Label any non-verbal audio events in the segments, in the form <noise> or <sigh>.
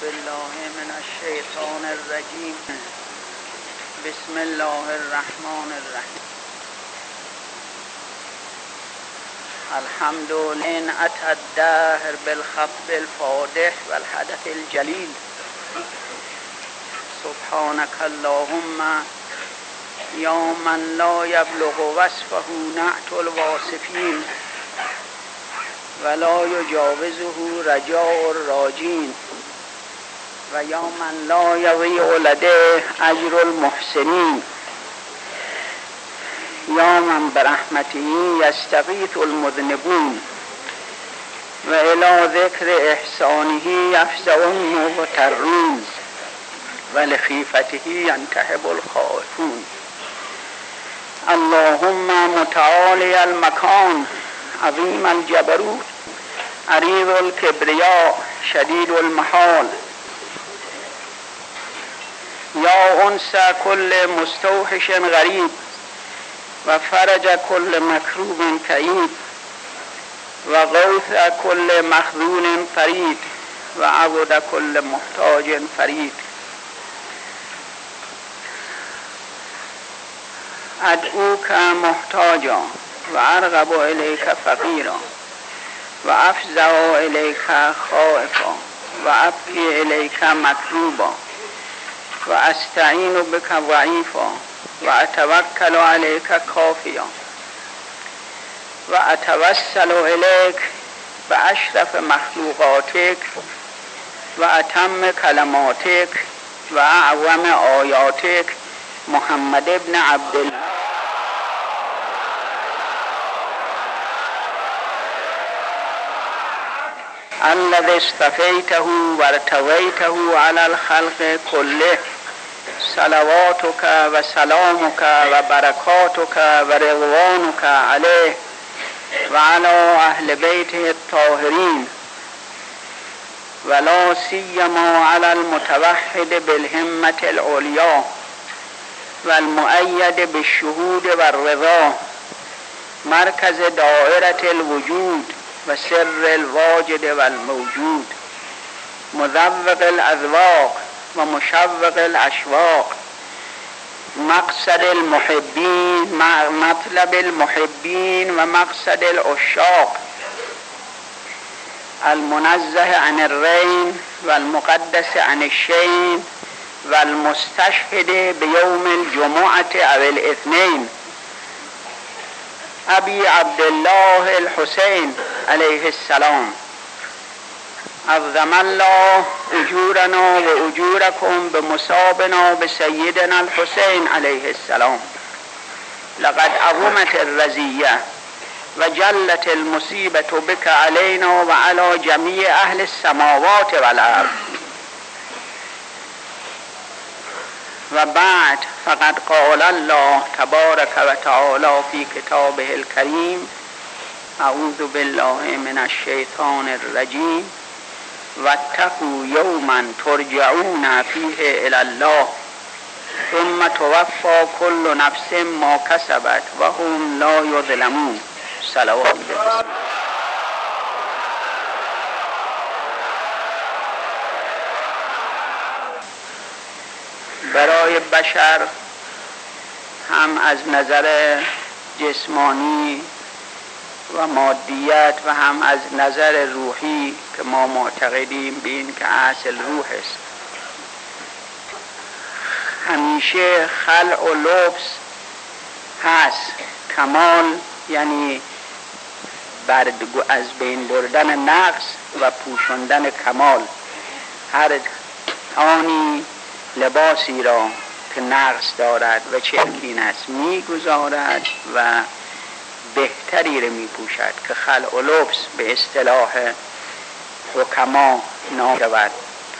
بالله من الشیطان الرجیم. بسم الله الرحمن الرحیم. الحمد لله اتى الدهر بالخطب الفادح والحدث الجلیل سبحانك اللهم یا من لا یبلغ وصفه نعت الواصفین ولا یجاوزه رجاء الراجین. و یا من لا یضیع لده اجر المحسنین. یا من برحمته یستغیث المذنبون. و الى ذکر احسانه یفزع المغترون. و لخیفته ینتهب الخائفون. اللهم متعالی المکان عظیم الجبروت عریض الكبریاء شدید المحال. یا انس کل مستوحش غریب و فرج کل مکروب کعید و غوث کل مخذون فرید و عبد کل محتاج فرید. ادعوک محتاجا و ارغب الیک فقیرا و افزع الیک خائفا و ابکی الیک مکروبا. و استعین بک ضعیفا و اتوکل علیک کافیا. و اتوسل الیک به اشرف مخلوقاتک و اتم کلماتک و اعظم آیاتک محمد ابن عبدالله. الذي اصطفيته وارتويته على الخلق كله. صلواتك وسلامك وبركاتك ورضوانك عليه وعلى أهل بيته الطاهرين. ولا سيما على المتوحد بالهمة العليا والمؤيد بالشهود والرضا. مركز دائرة الوجود. و سر الواجد و الموجود مذوق الاذواق و مشوق الاشواق مقصد المحبین مطلب المحبین و مقصد العشاق. المنزه عن الرين والمقدس عن الشين والمستشهد بيوم الجمعة أو الاثنين ابی عبدالله الحسین علیه السلام. عظم الله اجورنا و اجورکم به مصابنا به سیدنا الحسین علیه السلام. لقد عظمت الرزیه و جلت المصیبت بك علینا و علی جمیع اهل السماوات والارض و بعد فقد قال الله تبارك و تعالی فی کتابه الكریم اعوذ بالله من الشیطان الرجیم واتقوا یوما ترجعون فیه الله ثم توفى كل نفس ما كسبت و هم لا یظلمون. صلوات برای بشر هم از نظر جسمانی و مادیت و هم از نظر روحی که ما معتقدیم به این که اصل روح است. همیشه خلع و لبس هست. کمال یعنی از بین بردن نقص و پوشندن کمال. هر آنی لباسی را که نقص دارد و چرکین است می‌گذارد و بهتری را میپوشد که خلع و لبس به اصطلاح حکما نام شود.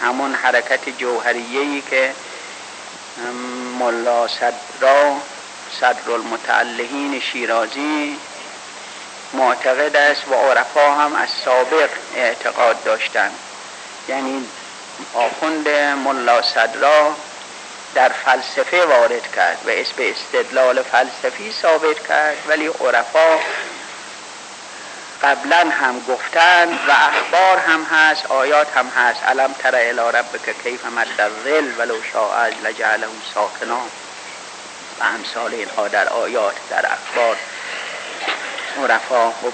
همون حرکت جوهریهی که ملا صدرا صدر المتعلهین شیرازی معتقد است و عرفا هم از سابق اعتقاد داشتند. یعنی آخوند ملا صدرا در فلسفه وارد کرد و اسم استدلال فلسفی ثابت کرد ولی عرفا قبلا هم گفتن و اخبار هم هست آیات هم هست. علم تر الی ربک کیف مد ظل ولو شاء از لجعله ساکنا و امثال اینها در آیات در اخبار. عرفا خب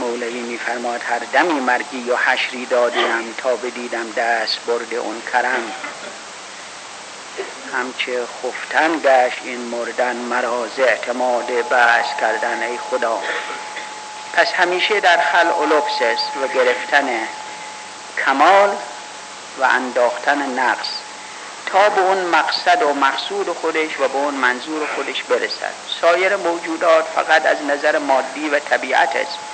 مولوی میفرماد هر دمی مرگی یا حشری دادیم تا بدیدم دست برد اون کرم. همچه خفتن گشت این مردن مراز اعتماد بس کردن ای خدا. پس همیشه در خل لبس و گرفتن کمال و انداختن نقص تا به اون مقصد و مقصود خودش و به اون منظور خودش برسد. سایر موجودات فقط از نظر مادی و طبیعت است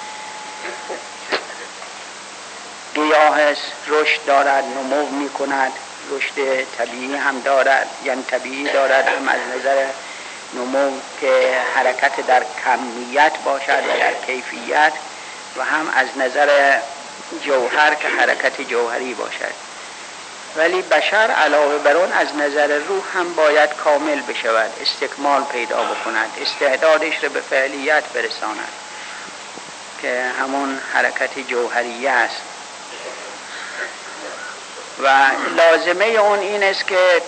گیاه رشد دارد نمو می کند رشد طبیعی هم دارد یعنی طبیعی دارد هم از نظر نمو که حرکت در کمیت باشد و در کیفیت و هم از نظر جوهر که حرکت جوهری باشد. ولی بشر علاوه بر اون از نظر روح هم باید کامل بشود استکمال پیدا بکند استعدادش رو به فعلیت برساند. که همون حرکت جوهری است. و لازمه اون این است که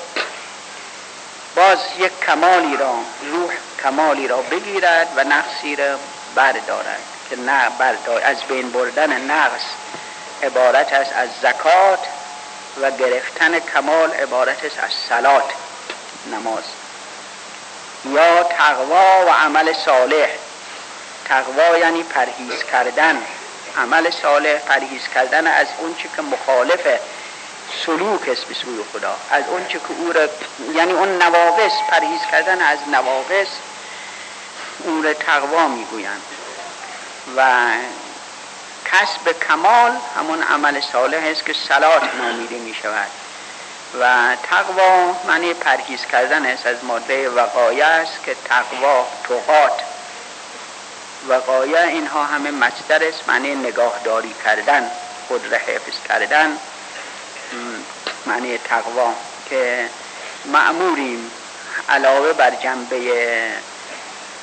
باز یک کمالی را روح کمالی را بگیرد و نقصی را بردارد که نه بردار از بین بردن نقص عبارت است از زکات و گرفتن کمال عبارت است از سلات نماز. یا تقوا و عمل صالح. تقوا یعنی پرهیز کردن. عمل صالح پرهیز کردن از اون که مخالفه سلوک است به سوی خدا. از اون که او را یعنی اون نواقص پرهیز کردن از نواقص اون را تقوا می‌گویند. و کسب کمال همون عمل صالح است که صلات نامیده می شود و تقوا معنی پرهیز کردن است از ماده وقایه است که تقوا توقات وقایه اینها همه مصدر است معنی نگاهداری کردن خود را حفظ کردن معنی تقوا که معموریم علاوه بر جنبه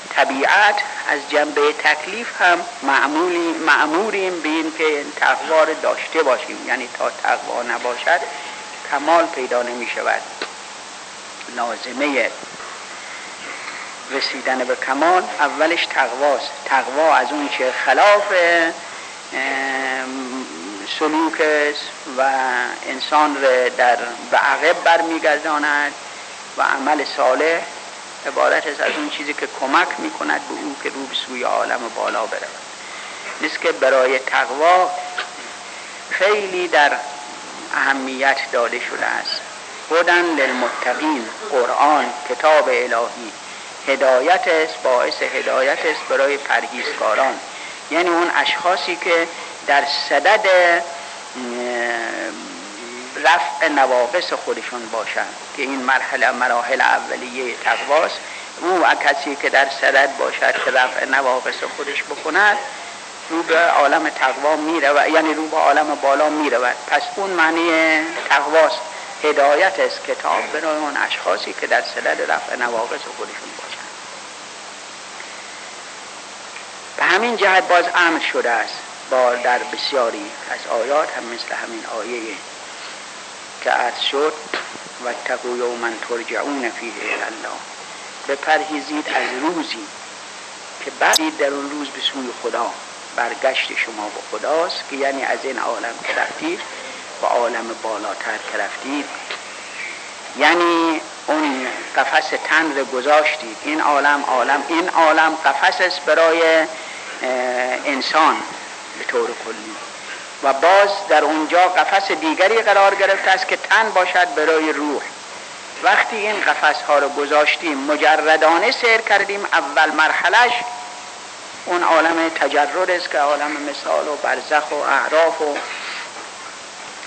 طبیعت از جنبه تکلیف هم معمولی معموریم به این که تقوا داشته باشیم. یعنی تا تقوا نباشد کمال پیدا نمی شود. لازمه رسیدن به کمال اولش تقواست. تقوا از اون چه خلاف سلوک است و انسان را در به عقب برمیگرداند و عمل صالح عبارت است از اون چیزی که کمک می‌کند به او که رو به سوی عالم بالا برود. نیست که برای تقوا خیلی در اهمیت داده شده است. بودن للمتقین قرآن کتاب الهی. هدایت است باعث هدایت است برای پرهیزکاران. یعنی اون اشخاصی که در صدد رفع نواقص خودشون باشن که این مرحله مراحل اولیه تقواست او و کسی که در صدد باشد که رفع نواقص خودش بکند رو به عالم تقوا میره یعنی رو به عالم بالا می‌رود. پس اون معنی تقواست هدایت است کتاب برای اون اشخاصی که در صدد رفع نواقص خودشون باشند به همین جهت باز امر شده است. با در بسیاری از آیات هم مثل همین آیه که عرض شد و تقو یوما ترجعون فیه الله. بپرهیزید از روزی که بعدید در اون روز به سوی خدا برگشت شما به خداست که یعنی از این عالم که رفتید و عالم بالاتر که رفتید یعنی اون قفس تن رو گذاشتید این عالم عالم. این عالم قفس است برای انسان به طور کلی. و باز در اونجا قفس دیگری قرار گرفته است که تن باشد برای روح. وقتی این قفس ها رو گذاشتیم مجردانه سیر کردیم. اول مرحلش اون عالم تجرد است که عالم مثال و برزخ و اعراف و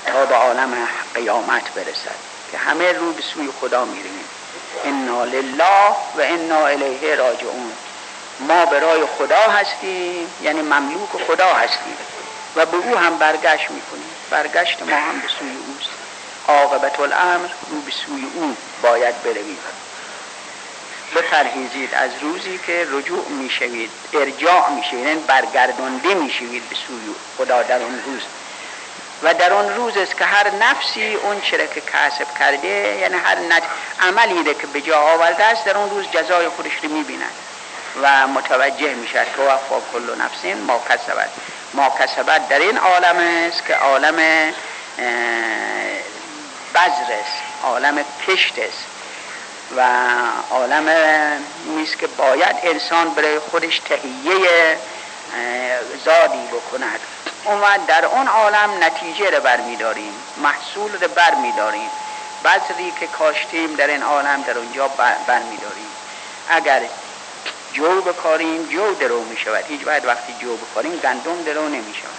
تا به عالم قیامت برسد. که همه رو به سوی خدا میریم. انا لله و انا الیه راجعون. ما برای خدا هستیم یعنی مملوک خدا هستیم. و به او هم برگشت می‌کنیم. برگشت ما هم به سوی اوست. عاقبت الامر رو به سوی او باید برویم. بپرهیزید از روزی که رجوع می‌شوید ارجاع می‌شوید یعنی برگردانده می‌شوید به سوی خدا در اون روز. و در اون روز است که هر نفسی اون چرا که کسب کرده یعنی هر نج... عملی که به جا آورده است در اون روز جزای خودش رو می‌بیند و متوجه می‌شد که وفا کل نفسین ما کسبت. ما کسبت در این عالم است که عالم بذر است عالم کشت است و عالم نیست که باید انسان برای خودش تهیه زادی بکند. اومد در اون عالم نتیجه رو برمیداریم محصول رو برمیداریم. بذری که کاشتیم در این عالم در اونجا برمیداریم. اگر جو بکاریم جو درو می شود هیچ باید وقتی جو بکاریم گندم درو نمی شود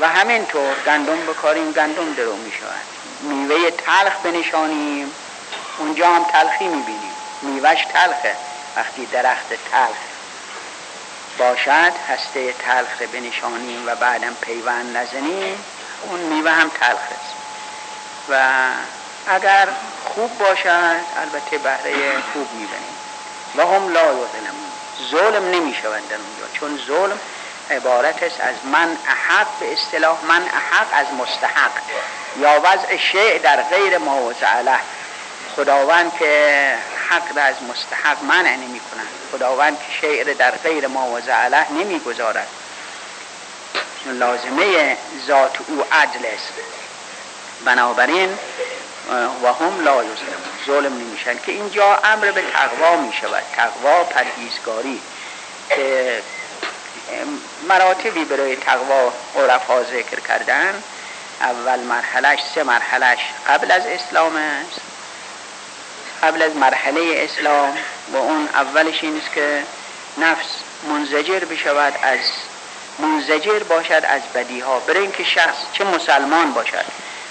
و همینطور گندم بکاریم گندم درو می شود میوه تلخ بنشانیم اونجا هم تلخی می بینیم میوهش تلخه. وقتی درخت تلخ باشد هسته تلخ بنشانیم و بعدم پیوند نزنیم اون میوه هم تلخ است. و اگر خوب باشد البته بهره خوب می‌بینیم. و هم لا یظلمون. ظلم نمی شود در اونجا چون ظلم عبارت است از من احق به اصطلاح من احق از مستحق یا وضع شیع در غیر ما له خداوند که حق از مستحق منع نمی کنند خداوند که شعر در غیر ما و زعله نمی گذارد لازمه ذات او عدل است. بنابراین و هم لا ظلم نمیشن. که اینجا امر به تقوا می شود تقوا پرهیزگاری. که مراتبی برای تقوا عرفا ذکر کردن اول مرحلهش سه مرحلهش قبل از اسلام است. قبل از مرحله اسلام و اون اولش این است که نفس منزجر بشود از منزجر باشد از بدی ها برای اینکه شخص چه مسلمان باشد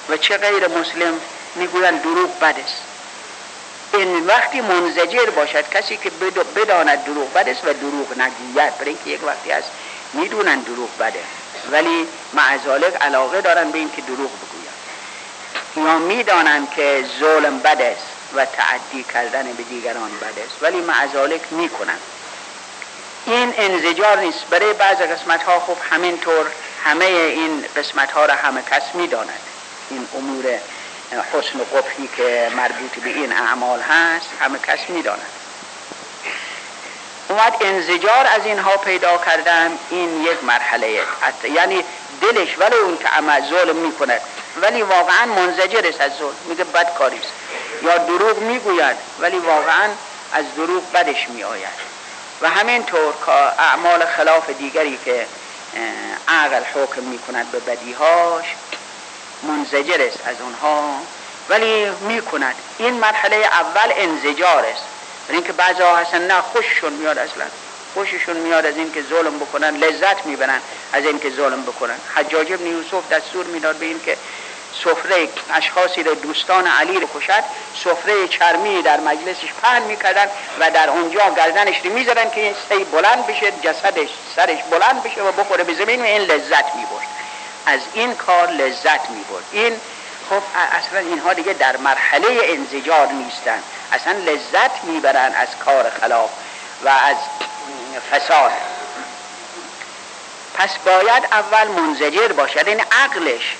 و چه غیر مسلم می‌گویند دروغ بد است. این وقتی منزجر باشد کسی که بداند دروغ بد است و دروغ نگوید. برای اینکه یک وقتی هست می‌دونن دروغ بده. ولی معذالک علاقه دارن به اینکه دروغ بگوید یا می‌دانند که ظلم بد است. و تعدی کردن به دیگران بد است. ولی معذالک می‌کنن این انزجار نیست. برای بعض قسمت ها خب همینطور همه این قسمت ها را همه کس می‌داند. این امور حسن و قبحی که مربوط به این اعمال هست همه کس می‌داند. اومد انزجار از اینها پیدا کردن این یک مرحله. یعنی دلش ولی اون که عمل ظلم می‌کنه ولی واقعا منزجر است از ظلم. میگه بد کاریست یا دروغ می‌گوید ولی واقعا از دروغ بدش میآید. و همینطور اعمال خلاف دیگری که عقل حکم می‌کند به بدیهاش منزجر است از اونها. ولی می‌کند. این مرحله اول انزجار است اینکه بعضا هستن نه خوششون میاد اصلا خوششون میاد از اینکه ظلم بکنن لذت می‌برن از اینکه ظلم بکنن. حجاج ابن یوسف دستور می‌داد به اینکه سفره اشخاصی رو دوستان علی رو کشد. سفره چرمی در مجلسش پهن می‌کردن و در اونجا گردنش رو می‌زدن که این سی بلند بشه جسدش سرش بلند بشه و بخوره به زمین و این لذت می‌برد. از این کار لذت می‌برد. این خب اصلا اینها دیگه در مرحله انزجار نیستن اصلا لذت می‌برن از کار خلاف و از فساد. پس باید اول منزجر باشد. این عقلش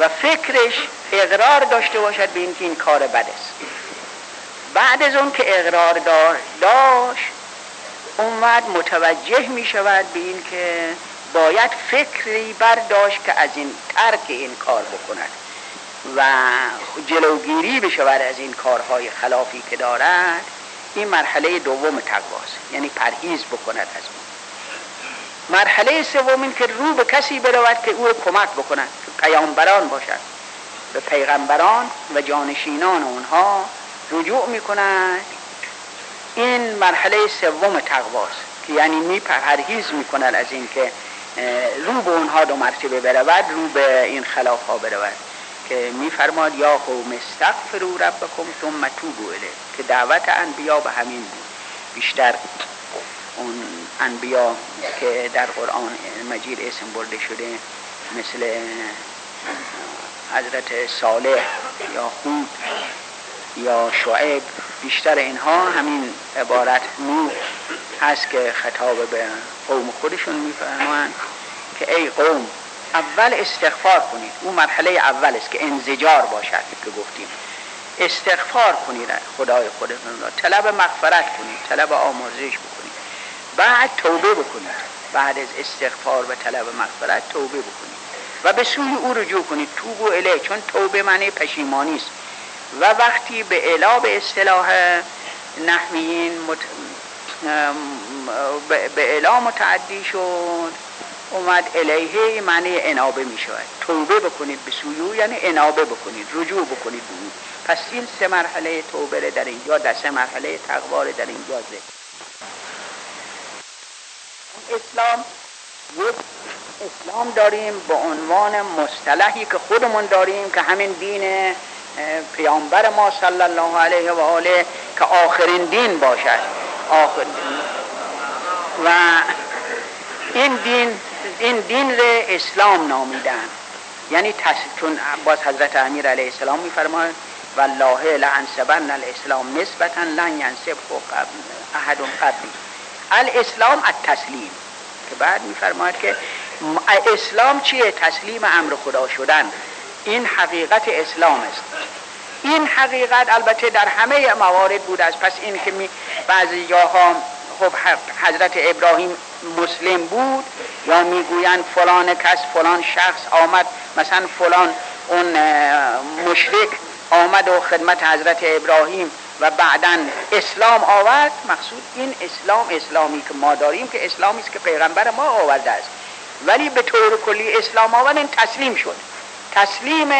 و فکرش اقرار داشته باشد به اینکه این کار بد است. بعد از اون که اقرار داشت اومد متوجه می شود به اینکه باید فکری برداشت که از این ترک این کار بکند و جلوگیری بشود از این کارهای خلافی که دارد. این مرحله دوم تقواست یعنی پرهیز بکند از اون. مرحله سوم این که رو به کسی برود که او کمک بکند. که پیامبران باشد. به پیغمبران و جانشینان اونها رجوع می‌کند. این مرحله سوم تقواست که یعنی می پرهیز می‌کند از اینکه رو به اونها دو مرتبه برود رو به این خلاف ها برود که میفرماد یا قوم استغفروا ربکم ثم توبوا الیه که دعوت انبیا به همین بود. بیشتر اون انبیا که در قرآن مجید اسم برده شده مثل حضرت صالح یا خود یا شعیب بیشتر اینها همین عبارت نوح هست که خطاب به قوم خودشون میفرمایند که ای قوم اول استغفار کنید. اون مرحله اول است که انزجار باشد که گفتیم. استغفار کنید خدای خودتون را. طلب مغفرت کنید طلب آمرزش بکنید. بعد توبه بکنید. بعد از استغفار و طلب مغفرت توبه بکنید. و به سوی او رجوع کنید. توبو اله چون توبه معنی پشیمانی است. و وقتی به اله به اصطلاح نحویین مت... به اله متعدی شد اومد الیه معنی انابه می شود. توبه بکنید به سوی یعنی انابه بکنید رجوع بکنید به پس این سه مرحله توبه در اینجا در سه مرحله تقوار در اینجا ذکر. اسلام یک اسلام داریم به عنوان مصطلحی که خودمون داریم که همین دین پیامبر ما صلی الله علیه و آله که آخرین دین باشد. آخر و این دین این دین را اسلام نامیدن. یعنی چون باز حضرت امیر علیه السلام میفرماید والله لعنسبن الاسلام نسبتا لن ینسب احد قبلی. الاسلام التسلیم. که بعد میفرماید که اسلام چیه؟ تسلیم امر خدا شدن. این حقیقت اسلام است. این حقیقت البته در همه موارد بود است پس این که می بعضی جاها خب حضرت ابراهیم مسلم بود یا می‌گویند فلان کس فلان شخص آمد مثلا فلان اون مشرک آمد و خدمت حضرت ابراهیم و بعدا اسلام آورد. مقصود این اسلام اسلامی که ما داریم که اسلامی است که پیغمبر ما آورده است. ولی به طور کلی اسلام آورد این تسلیم شد. تسلیم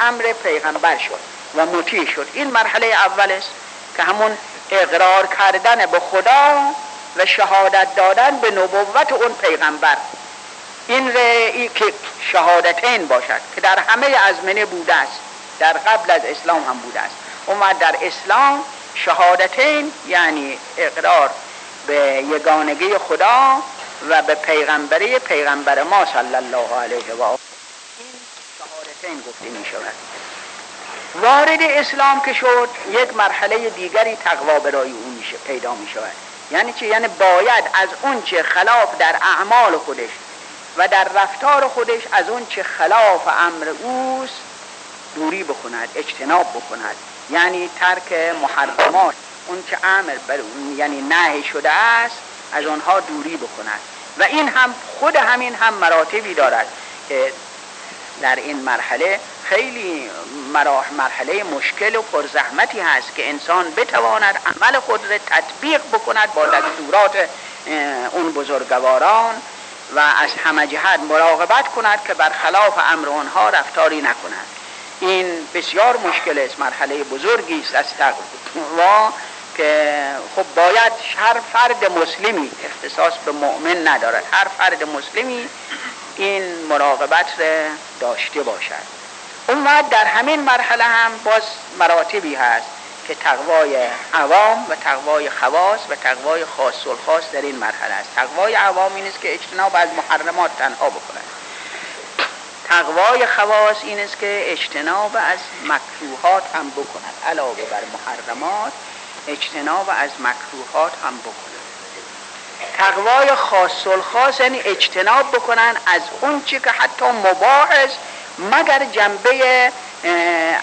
امر پیغمبر شد و مطیع شد. این مرحله اول است که همون اقرار کردن به خدا و شهادت دادن به نبوت اون پیغمبر. این که شهادتین باشد که در همه ازمنه بوده است. در قبل از اسلام هم بوده است. اومد در اسلام شهادتین یعنی اقرار به یگانگی خدا و به پیغمبری پیغمبر ما صلی الله علیه و آله. این شهادتین گفته می شود. وارد اسلام که شد یک مرحله دیگری تقوا برای او میشه پیدا می شود. یعنی چه یعنی باید از اون چه خلاف در اعمال خودش و در رفتار خودش از اون چه خلاف امر اوست دوری بکند اجتناب بکند. یعنی ترک محرمات اون که امر بر یعنی نه شده است از آنها دوری بکند. و این هم خود همین هم مراتبی دارد که در این مرحله خیلی مرحله مشکل و پرزحمتی هست که انسان بتواند عمل خود را تطبیق بکند با دستورات اون بزرگواران و از همه جهت مراقبت کند که برخلاف امر آنها رفتاری نکند. این بسیار مشکل است مرحله بزرگی است از که خب باید هر فرد مسلمی اختصاص به مؤمن ندارد. هر فرد مسلمی این مراقبت را داشته باشد. اون در همین مرحله هم باز مراتبی هست که تقوای عوام و تقوای خواص و تقوای خاص و خاص در این مرحله است. تقوای عوام این است که اجتناب از محرمات تنها بکنند. تقوای خواص این است که اجتناب از مکروهات هم بکند علاوه بر محرمات اجتناب از مکروهات هم بکنند تقوای خاص الخاص یعنی اجتناب بکنن از اون چی که حتی مباح مگر جنبه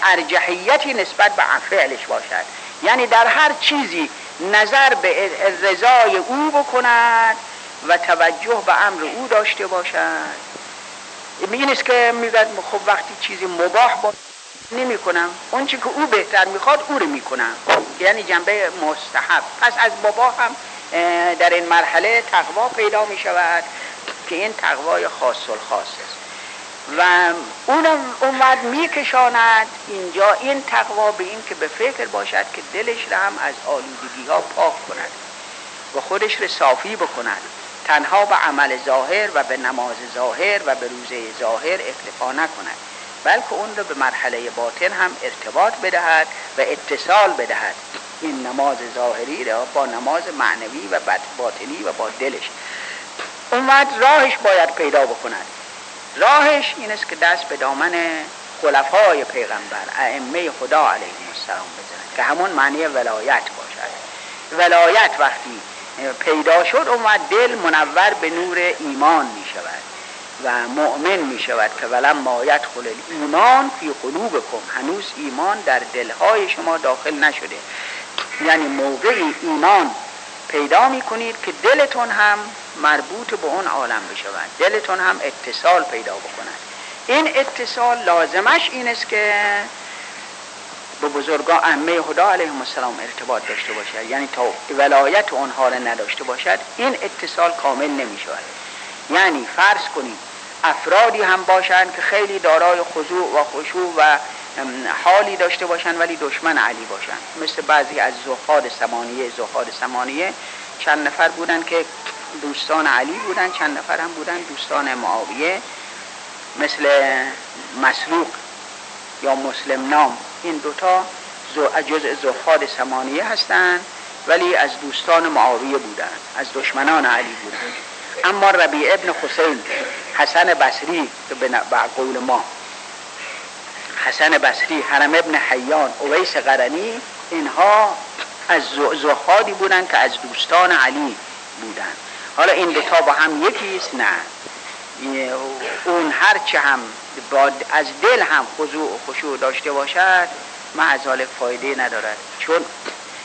ارجحیتی نسبت به فعلش باشد. یعنی در هر چیزی نظر به رضای او بکند و توجه به امر او داشته باشد. این است که میگد خب وقتی چیزی مباح با نمی کنم اون که او بهتر می‌خواد او رو می‌کنم. یعنی جنبه مستحب. پس از بابا هم در این مرحله تقوا پیدا می شود که این تقوای خاص خاص است. و اونم اومد میکشاند. اینجا این تقوا به این که به فکر باشد که دلش را هم از آلودگی ها پاک کند و خودش را صافی بکند. تنها به عمل ظاهر و به نماز ظاهر و به روزه ظاهر اکتفا نکند. بلکه اون رو به مرحله باطن هم ارتباط بدهد و اتصال بدهد. این نماز ظاهری را با نماز معنوی و باطنی و با دلش. اون وقت راهش باید پیدا بکند. راهش این است که دست به دامن خلفای پیغمبر ائمه خدا علیهم السلام بزند که همون معنی ولایت باشد. ولایت وقتی پیدا شد اومد دل منور به نور ایمان می شود و مؤمن می شود که ولم مایت خل ایمان فی قلوبکم. هنوز ایمان در دلهای شما داخل نشده. یعنی موقعی ایمان پیدا می کنید که دلتون هم مربوط به اون عالم بشود. دلتون هم اتصال پیدا بکند. این اتصال لازمش این است که به بزرگان ائمه خدا علیهم السلام ارتباط داشته باشد. یعنی تا ولایت اونها را نداشته باشد این اتصال کامل نمی شود. یعنی فرض کنید افرادی هم باشند که خیلی دارای خضوع و خشوع و حالی داشته باشند ولی دشمن علی باشند. مثل بعضی از زهاد سمانیه زهاد سمانیه چند نفر بودن که دوستان علی بودن چند نفر هم بودن دوستان معاویه مثل مسروق یا مسلم نام. این دوتا جزء زهاد سمانیه هستند ولی از دوستان معاویه بودند از دشمنان علی بودند. اما ربیع ابن حسین حسن بصری به قول ما. حسن بصری حرم ابن حیان اویس قرنی اینها از زهادی بودند که از دوستان علی بودند حالا این دوتا با هم یکیست نه. اون هرچه هم از دل هم خضوع و خشوع داشته باشد معذال فایده ندارد. چون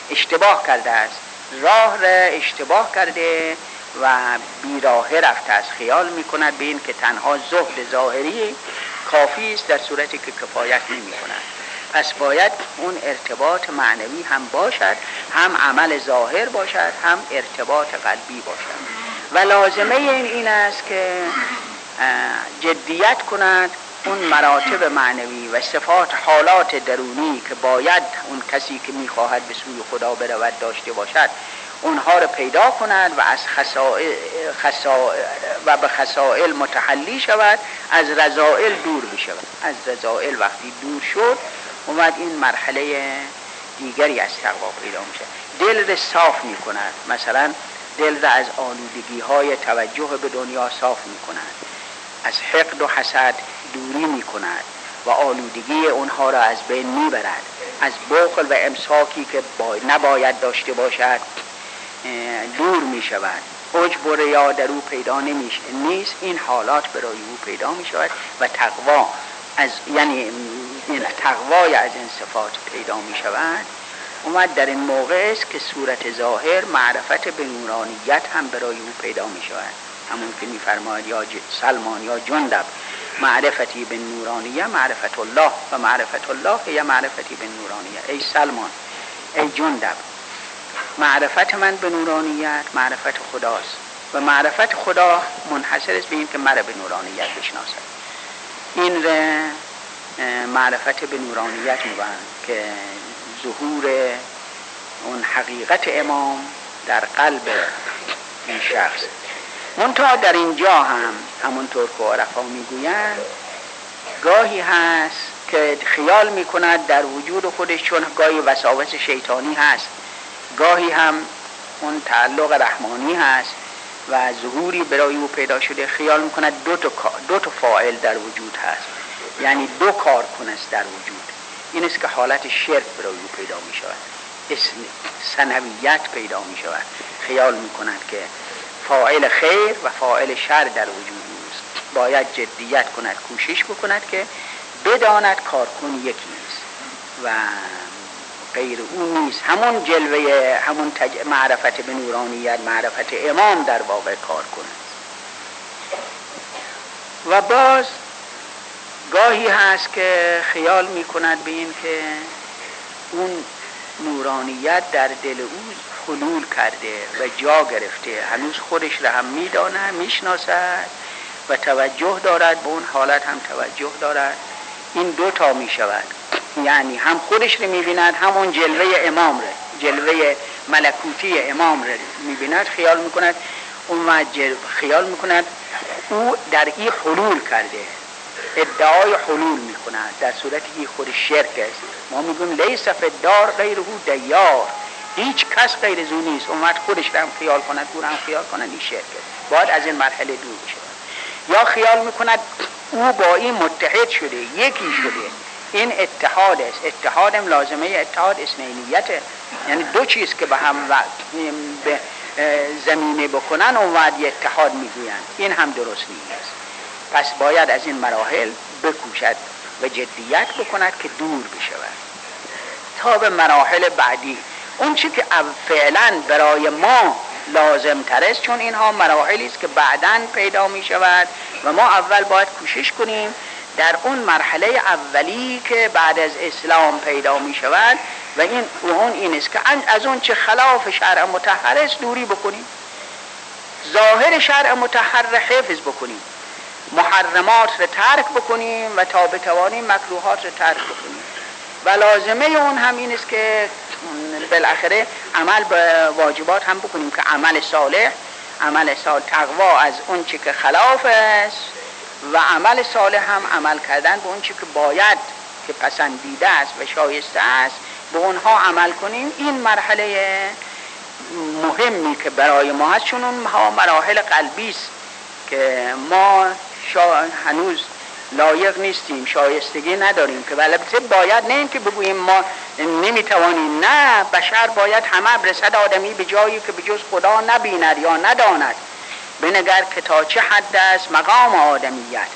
اشتباه کرده است. راه را اشتباه کرده و بیراهه رفته است خیال می کند به این که تنها زهد ظاهری کافی است در صورتی که کفایت نمی کند پس باید اون ارتباط معنوی هم باشد هم عمل ظاهر باشد هم ارتباط قلبی باشد. و لازمه این این است که جدیت کند اون مراتب معنوی و صفات حالات درونی که باید اون کسی که می‌خواهد به سوی خدا برود داشته باشد. اونها رو پیدا کند و از و به خسائل متحلی شود از رضائل دور بشود از رضائل وقتی دور شد اومد این مرحله دیگری از تقوا پیدا میشه. دل رو صاف می کند. مثلا دل را از آلودگی های توجه به دنیا صاف می کند. از حقد و حسد دوری می کند و آلودگی اونها را از بین می برد. از بخل و امساکی که نباید داشته باشد دور می شود. عجب و ریا در او پیدا نمیشه نیست. این حالات برای او پیدا می شود و تقوا از یعنی این تقوای از این صفات پیدا می شود. اومد در این موقع است که صورت ظاهر معرفت به نورانیت هم برای او پیدا می شود. همون که میفرماید یا سلمان یا جندب معرفتی به نورانیه معرفت الله و معرفت الله یا معرفتی به نورانیه. ای سلمان ای جندب معرفت من به نورانیت معرفت خداست. و معرفت خدا منحصر است به این که مرا به نورانیت بشناسد. این ره معرفت به نورانیت می‌گویند که ظهور اون حقیقت امام در قلب این شخص. منتها در اینجا هم همونطور که عرفا می‌گویند گاهی هست که خیال می‌کند در وجود خودش چون گاهی وساوس شیطانی هست. گاهی هم اون تعلق رحمانی هست و ظهوری برای او پیدا شده. خیال می‌کند دو تا, دو تا فاعل در وجود هست. یعنی دو کار کنست در وجود. این است که حالت شرک برای او پیدا می شود سنویت پیدا می شود خیال می کند که فاعل خیر و فاعل شر در وجود است باید جدیت کند کوشش بکند که بداند کارکن یکی است. و غیر او نیست همون جلوه همون معرفت به نورانیت معرفت امام در واقع کار کند و باز گاهی هست که خیال می کند به این که اون نورانیت در دل او حلول کرده و جا گرفته. هنوز خودش را هم میدانه می‌شناسد و توجه دارد به اون حالت هم توجه دارد. این دو تا می شود یعنی هم خودش رو می‌بیند هم اون جلوه امام را جلوه ملکوتی امام را می‌بیند خیال می‌کند. اون خیال می‌کند. او در این حلول کرده ادعای حلول می‌کند. در صورتی که خود شرک است. ما میگیم لیس دار غیر او دیار. هیچ کس غیر زو نیست. اومد خودش هم خیال کند او هم خیال کند این شرک است. باید از این مرحله دور بشه. یا خیال می‌کند او با این متحد شده یکی شده. این اتحاد است اتحاد لازمه اتحاد اسنینیته یعنی دو چیز که به هم به زمینه بکنن اون وعد اتحاد می‌گویند. این هم درست نیست. پس باید از این مراحل بکوشد و جدیت بکند که دور بشود. تا به مراحل بعدی. اون چی که فعلا برای ما لازم است چون اینها مراحلی است که بعدا پیدا می شود و ما اول باید کوشش کنیم در اون مرحله اولی که بعد از اسلام پیدا می شود و این اون این است که از اون چه خلاف شرع متحر است دوری بکنیم. ظاهر شرع متحر حفظ بکنیم. محرمات رو ترک بکنیم و تا بتوانیم مکروهات رو ترک بکنیم. و لازمه اون هم این است که بالاخره عمل به واجبات هم بکنیم که عمل صالح عمل صالح تقوا از اون چی که خلاف است و عمل صالح هم عمل کردن به اون که باید که پسندیده است و شایسته است به اونها عمل کنیم. این مرحله مهمی که برای ما هست چون اونها مراحل قلبی است که ما هنوز لایق نیستیم شایستگی نداریم که البته باید نه اینکه بگوییم ما نمی‌توانیم نه بشر باید همه برسد آدمی به جایی که به جز خدا نبیند یا نداند. بنگر که تا چه حد است مقام آدمیت.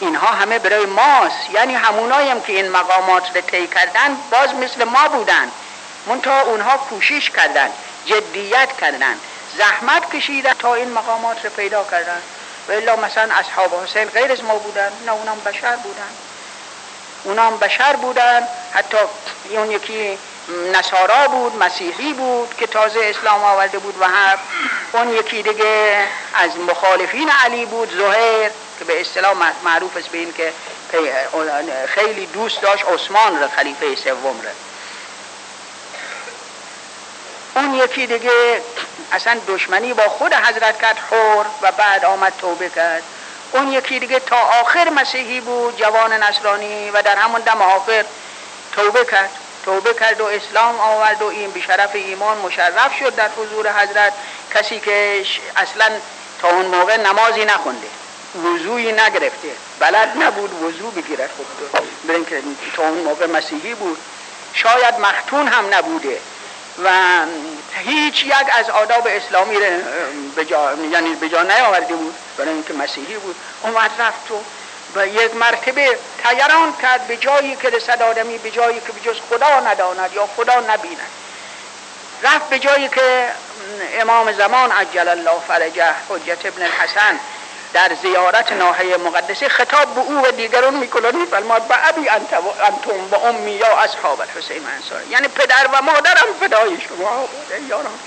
اینها همه برای ماست. یعنی همونایم که این مقامات رو طی کردن باز مثل ما بودن. منتها اونها کوشش کردن جدیت کردن زحمت کشیدن تا این مقامات رو پیدا کردن. و الا مثلا اصحاب حسین غیر از ما بودن نه اونام بشر بودن. اونام بشر بودن حتی اون یکی نصارا بود مسیحی بود که تازه اسلام آورده بود و هم اون یکی دیگه از مخالفین علی بود زهیر که به اصطلاح معروف است به این که خیلی دوست داشت عثمان را خلیفه سوم را. اون یکی دیگه اصلا دشمنی با خود حضرت کرد حور و بعد آمد توبه کرد. اون یکی دیگه تا آخر مسیحی بود جوان نصرانی و در همون دم آخر توبه کرد. توبه کرد و اسلام آورد و این بشرف ایمان مشرف شد در حضور حضرت. کسی که اصلا تا اون موقع نمازی نخونده وضوعی نگرفته. بلد نبود وضوع بگیرد. خب برین که تا اون موقع مسیحی بود. شاید مختون هم نبوده. و هیچ یک از آداب اسلامی رو به جا یعنی به جا نیاورده بود. برای اینکه مسیحی بود. اومد رفت و یک مرتبه تیران کرد به جایی که رسد آدمی به جایی که به جز خدا نداند یا خدا نبیند. رفت به جایی که امام زمان عجل الله فرجه حجت ابن الحسن در زیارت ناحیه مقدسه خطاب به او و دیگران می‌کنند میفرماد به ابی انتم و امی یا اصحاب الحسین انصار یعنی پدر و مادرم فدای شما یاران.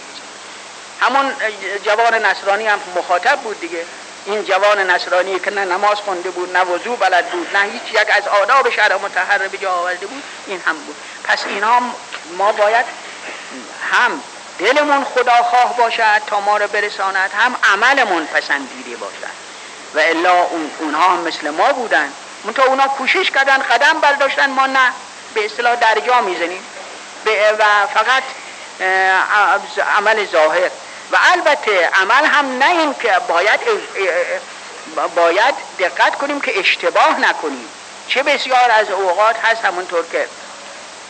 همون جوان نصرانی هم مخاطب بود دیگه. این جوان نصرانی که نه نماز خونده بود نه وضو بلد بود نه هیچ یک از آداب شهر متحر به جا آورده بود این هم بود. پس اینها ما باید هم دلمون خداخواه باشد تا ما رو برساند هم عملمون پسندیده باشد. و الا اون اونها هم مثل ما بودن. منتها اونا کوشش کردن قدم برداشتن ما نه. به اصطلاح درجا می‌زنیم. و فقط عمل ظاهر. و البته عمل هم نه این که باید باید دقت کنیم که اشتباه نکنیم. چه بسیار از اوقات هست همونطور که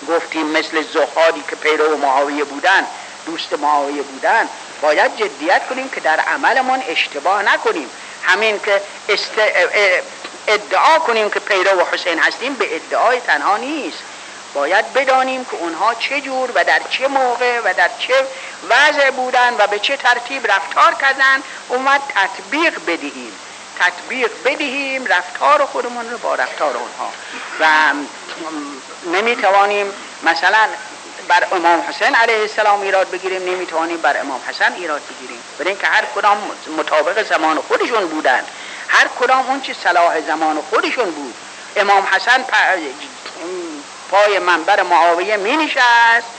گفتیم مثل زخادی که پیرو معاویه بودن دوست معاویه بودن باید جدیت کنیم که در عملمون اشتباه نکنیم. همین که ادعا کنیم که پیرو حسین هستیم به ادعای تنها نیست. باید بدانیم که اونها چه جور و در چه موقع و در چه وضع بودن و به چه ترتیب رفتار کردن. اومد تطبیق بدهیم. تطبیق بدهیم رفتار خودمون رو با رفتار اونها. و نمی‌توانیم مثلا بر امام حسین علیه السلام ایراد بگیریم نمی‌توانیم بر امام حسن ایراد بگیریم. برای اینکه هر کدام مطابق زمان خودشون بودن. هر کدام اون چه صلاح زمان خودشون بود. امام حسن پای منبر معاویه می نشست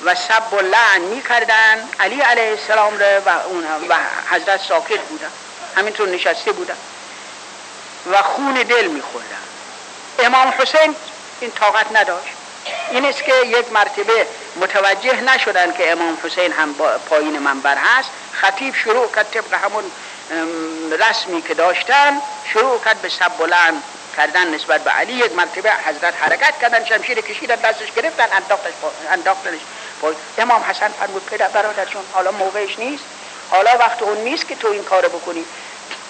و سب و لعن می کردن. علی علیه السلام را و, و حضرت ساکت بودن. همینطور نشسته بودن. و خون دل می خوردن. امام حسین این طاقت نداشت. این است که یک مرتبه متوجه نشدن که امام حسین هم پایین منبر هست. خطیب شروع کرد طبق همون رسمی که داشتن شروع کرد به سب بلند کردن نسبت به علی یک مرتبه حضرت حرکت کردن شمشیر کشیدن دستش گرفتن انداختش انداختنش امام حسن فرمود پدر برادرشون حالا موقعش نیست حالا وقت اون نیست که تو این کارو بکنی.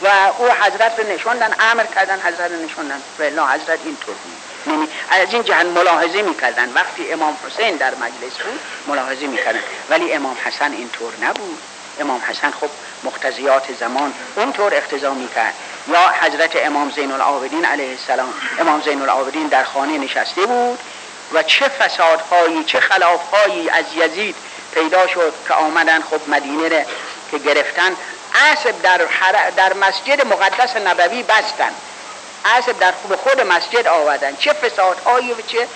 و او حضرت رو نشوندن امر کردن حضرت رو نشوندن. و حضرت اینطور بود. یعنی از این جهت ملاحظه می‌کردن. وقتی امام حسین در مجلس بود ملاحظه می‌کردن. ولی امام حسن اینطور نبود. امام حسن خب مقتضیات زمان اونطور اقتضا می‌کرد. یا حضرت امام زین العابدین علیه السلام. امام زین العابدین در خانه نشسته بود و چه فسادهایی چه خلافهایی از یزید پیدا شد که آمدن خب مدینه رو که گرفتن. عصب در, در مسجد مقدس نبوی بستن. عصب در خود مسجد آوردن. چه فسادهایی و چه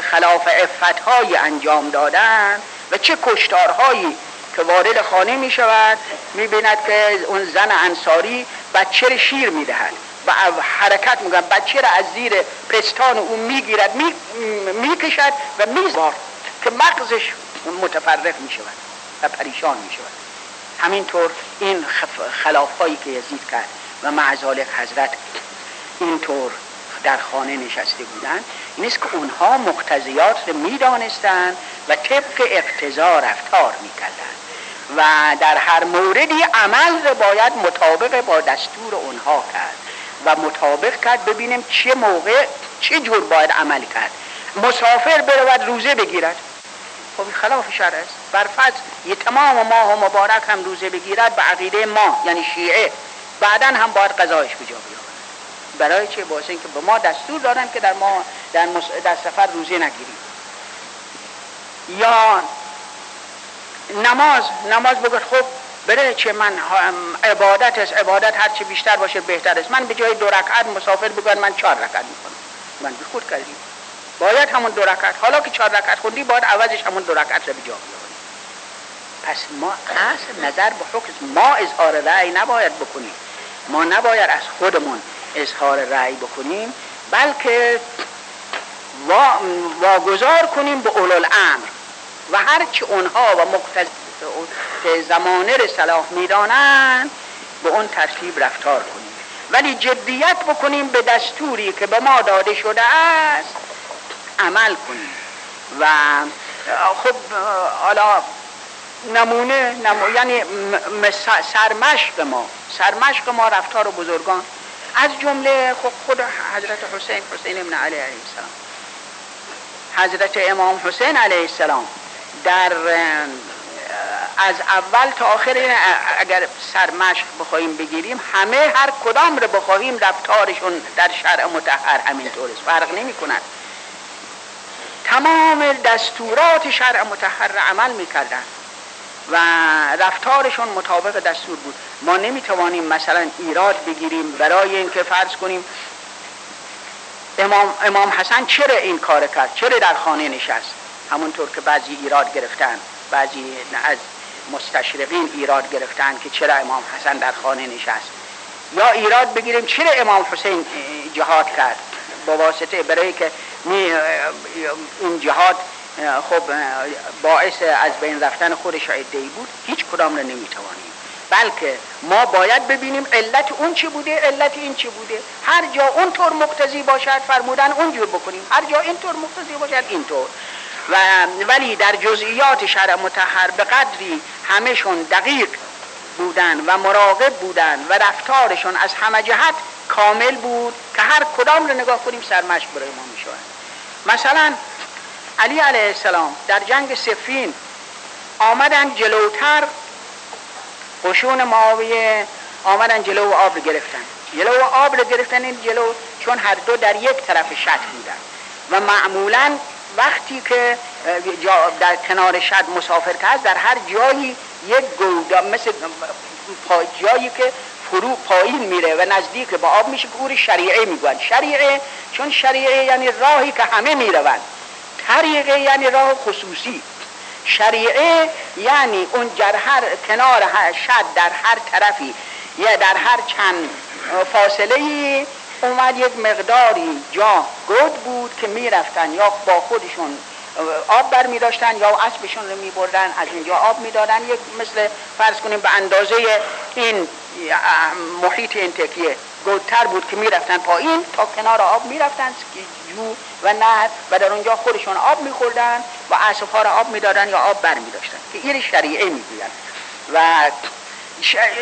خلاف افتهایی انجام دادن و چه کشتارهایی که وارد خانه می شود می بیند که اون زن انصاری بچه شیر می دهد و حرکت می‌کنن بچه را از زیر پستان او می‌گیرد می‌کشد و میزار که مغزش متفرق می شود و پریشان می شود. همینطور این خلاف هایی که یزید کرد و معزالک حضرت اینطور در خانه نشسته بودند این است که اونها مقتضیات رو می‌دانستند و طبق اقتضا رفتار می‌کردند. و در هر موردی عمل رو باید مطابق با دستور اونها کرد و مطابق کرد ببینیم چه موقع چه جور باید عمل کرد. مسافر برود روزه بگیرد. خب خلاف شرع است. بر یه تمام ماه و مبارک هم روزه بگیرد به عقیده ما یعنی شیعه بعدا هم باید قضایش بجا بیاورد. برای چه؟ واسه اینکه به ما دستور دادن که در ما در, در سفر روزه نگیریم. یا نماز نماز بگوید خب بره چه من عبادت است. عبادت هر چه بیشتر باشه بهتر است. من به جای دو رکعت مسافر بگوید من چهار رکعت می‌کنم من به خود کردیم باید همون دو رکعت. حالا که چهار رکعت خوندی باید عوضش همون دو رکعت رو به جا پس ما اصل نظر به حکم ما اظهار رأی نباید بکنیم. ما نباید از خودمون اظهار رأی بکنیم بلکه واگذار کنیم به اولو الامر و هرچی اونها و مقتضی که زمانه صلاح می‌دانند به اون ترتیب رفتار کنیم. ولی جدیت بکنیم به دستوری که به ما داده شده است عمل کنیم. و خب حالا نمونه, نمونه یعنی سرمشق ما سرمشق ما رفتار بزرگان از جمله خب خود حضرت حسین حسین ابن علی علیه السلام. حضرت امام حسین علیه السلام در از اول تا آخر اگر سرمشق بخواهیم بگیریم همه هر کدام رو بخواهیم رفتارشون در شرع متحر همینطور است فرق نمی کند تمام دستورات شرع متحر عمل می‌کردن. و رفتارشون مطابق دستور بود. ما نمی‌توانیم مثلا ایراد بگیریم برای اینکه فرض کنیم امام, امام حسن چرا این کار کرد؟ چرا در خانه نشست؟ همونطور که بعضی ایراد گرفتن بعضی از مستشرقین ایراد گرفتن که چرا امام حسن در خانه نشست. یا ایراد بگیریم چرا امام حسین جهاد کرد؟ با واسطه برای که این جهاد خب باعث از بین رفتن خودش عده‌ای بود. هیچ کدام رو نمی‌توانیم. بلکه ما باید ببینیم علت اون چی بوده علت این چی بوده. هر جا اونطور مقتضی باشد فرمودن اونجور بکنیم. هر جا اینطور مقتضی باشد اینطور. و ولی در جزئیات شرع متحر به قدری همهشون دقیق بودن و مراقب بودن و رفتارشون از همه جهت کامل بود که هر کدام رو نگاه کنیم سرمشق برای ما می‌شود مثلا علی علیه السلام در جنگ سفین آمدن جلوتر قشون معاویه آمدن جلو آب رو گرفتن. جلو آب رو گرفتن این جلو چون هر دو در یک طرف شط بودن. و معمولا وقتی که در کنار شد مسافر هست در هر جایی یک گودا مثل جایی که فرو پایین میره و نزدیک به آب میشه که شریعه می‌گوین شریعه چون شریعه یعنی راهی که همه می‌روند. طریقه یعنی راه خصوصی. شریعه یعنی اون در هر کنار شد در هر طرفی یا در هر چند فاصله اومد یک مقداری جا گود بود که می‌رفتن یا با خودشون آب بر می داشتن یا اسبشون رو می بردن از اینجا آب می دادن یک مثل فرض کنیم به اندازه این محیط این تکیه گودتر بود که می‌رفتن پایین تا کنار آب می‌رفتن. جو و نهر و در اونجا خودشون آب میخوردن و اسبها را آب می‌دادن یا آب بر میداشتن که این شریعه می‌گوین و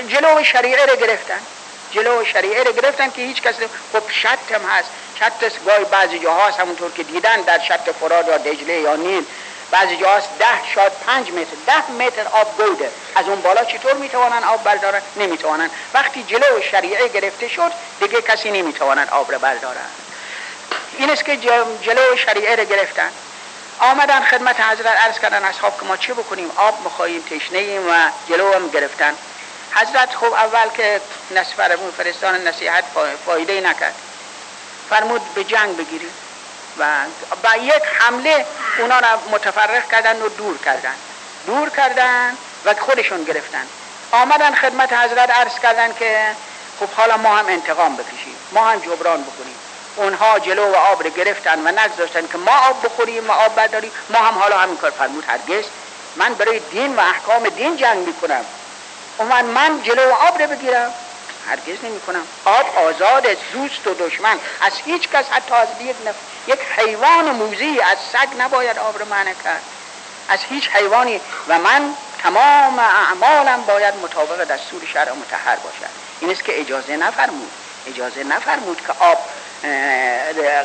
جلو شریعه رو گرفتن. جلو شریعه رو گرفتن که هیچ کسی خب شط هم هست. شط گاهی بعضی جاها هست همونطور که دیدن در شط فراد یا دجله یا نیل. بعضی جاست ده شاد پنج متر ده متر آب گوده از اون بالا چطور می‌توانن آب بردارن؟ نمی‌توانن. وقتی جلو شریعه گرفته شد دیگه کسی نمی‌توانن آب رو بردارن این است که جلو شریعه رو گرفتن. آمدن خدمت حضرت عرض کردن اصحاب که ما چه بکنیم؟ آب مخواهیم تشنه ایم و جلو هم گرفتن. حضرت خوب اول که نصفرمون فرستان نصیحت فایده نکرد. فرمود به جنگ بگیریم. و با یک حمله اونا را متفرق کردن و دور کردن. دور کردن و خودشون گرفتن. آمدن خدمت حضرت عرض کردن که خب حالا ما هم انتقام بکشیم. ما هم جبران بکنیم. اونها جلو و آب رو گرفتن و نگذاشتن که ما آب بخوریم و آب برداریم. ما هم حالا همین کار فرمود هرگز. من برای دین و احکام دین جنگ می‌کنم. من من جلو آب رو بگیرم. هرگز نمی کنم آب آزاد دوست و دشمن. از هیچ کس حتی از یک, یک حیوان موزی از سگ نباید آب رو منع کرد. از هیچ حیوانی. و من تمام اعمالم باید مطابق دستور شرع متحر باشد. این است که اجازه نفرمود. اجازه نفرمود که آب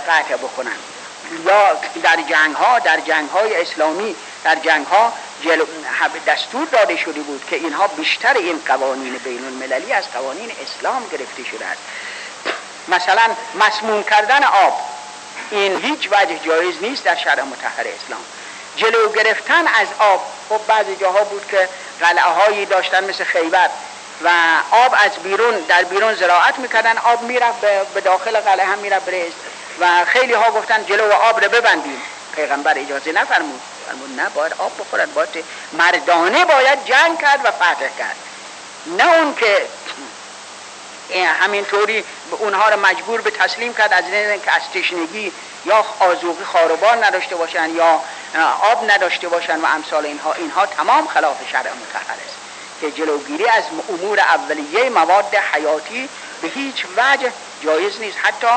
قطع بکنن. یا در جنگ ها در جنگ های اسلامی در جنگ ها دستور داده شده بود که اینها بیشتر این قوانین بین المللی از قوانین اسلام گرفته شده است. مثلا مسموم کردن آب این هیچ وجه جایز نیست در شرع متحر اسلام. جلو گرفتن از آب خب بعضی جاها بود که قلعه هایی داشتن مثل خیبر. و آب از بیرون در بیرون زراعت می‌کردن. آب می‌رفت به داخل قلعه هم می‌رفت برست و خیلی ها گفتن جلو آب رو ببندیم. پیغمبر اجازه نفرمود. فرمود نه باید آب بخورن. باید مردانه باید جنگ کرد و فتح کرد. نه اون که همینطوری اونها رو مجبور به تسلیم کرد از این که از تشنگی یا آزوقی خاروبار نداشته باشن یا آب نداشته باشن و امثال اینها اینها تمام خلاف شرع متحر که جلوگیری از امور اولیه مواد حیاتی به هیچ وجه جایز نیست. حتی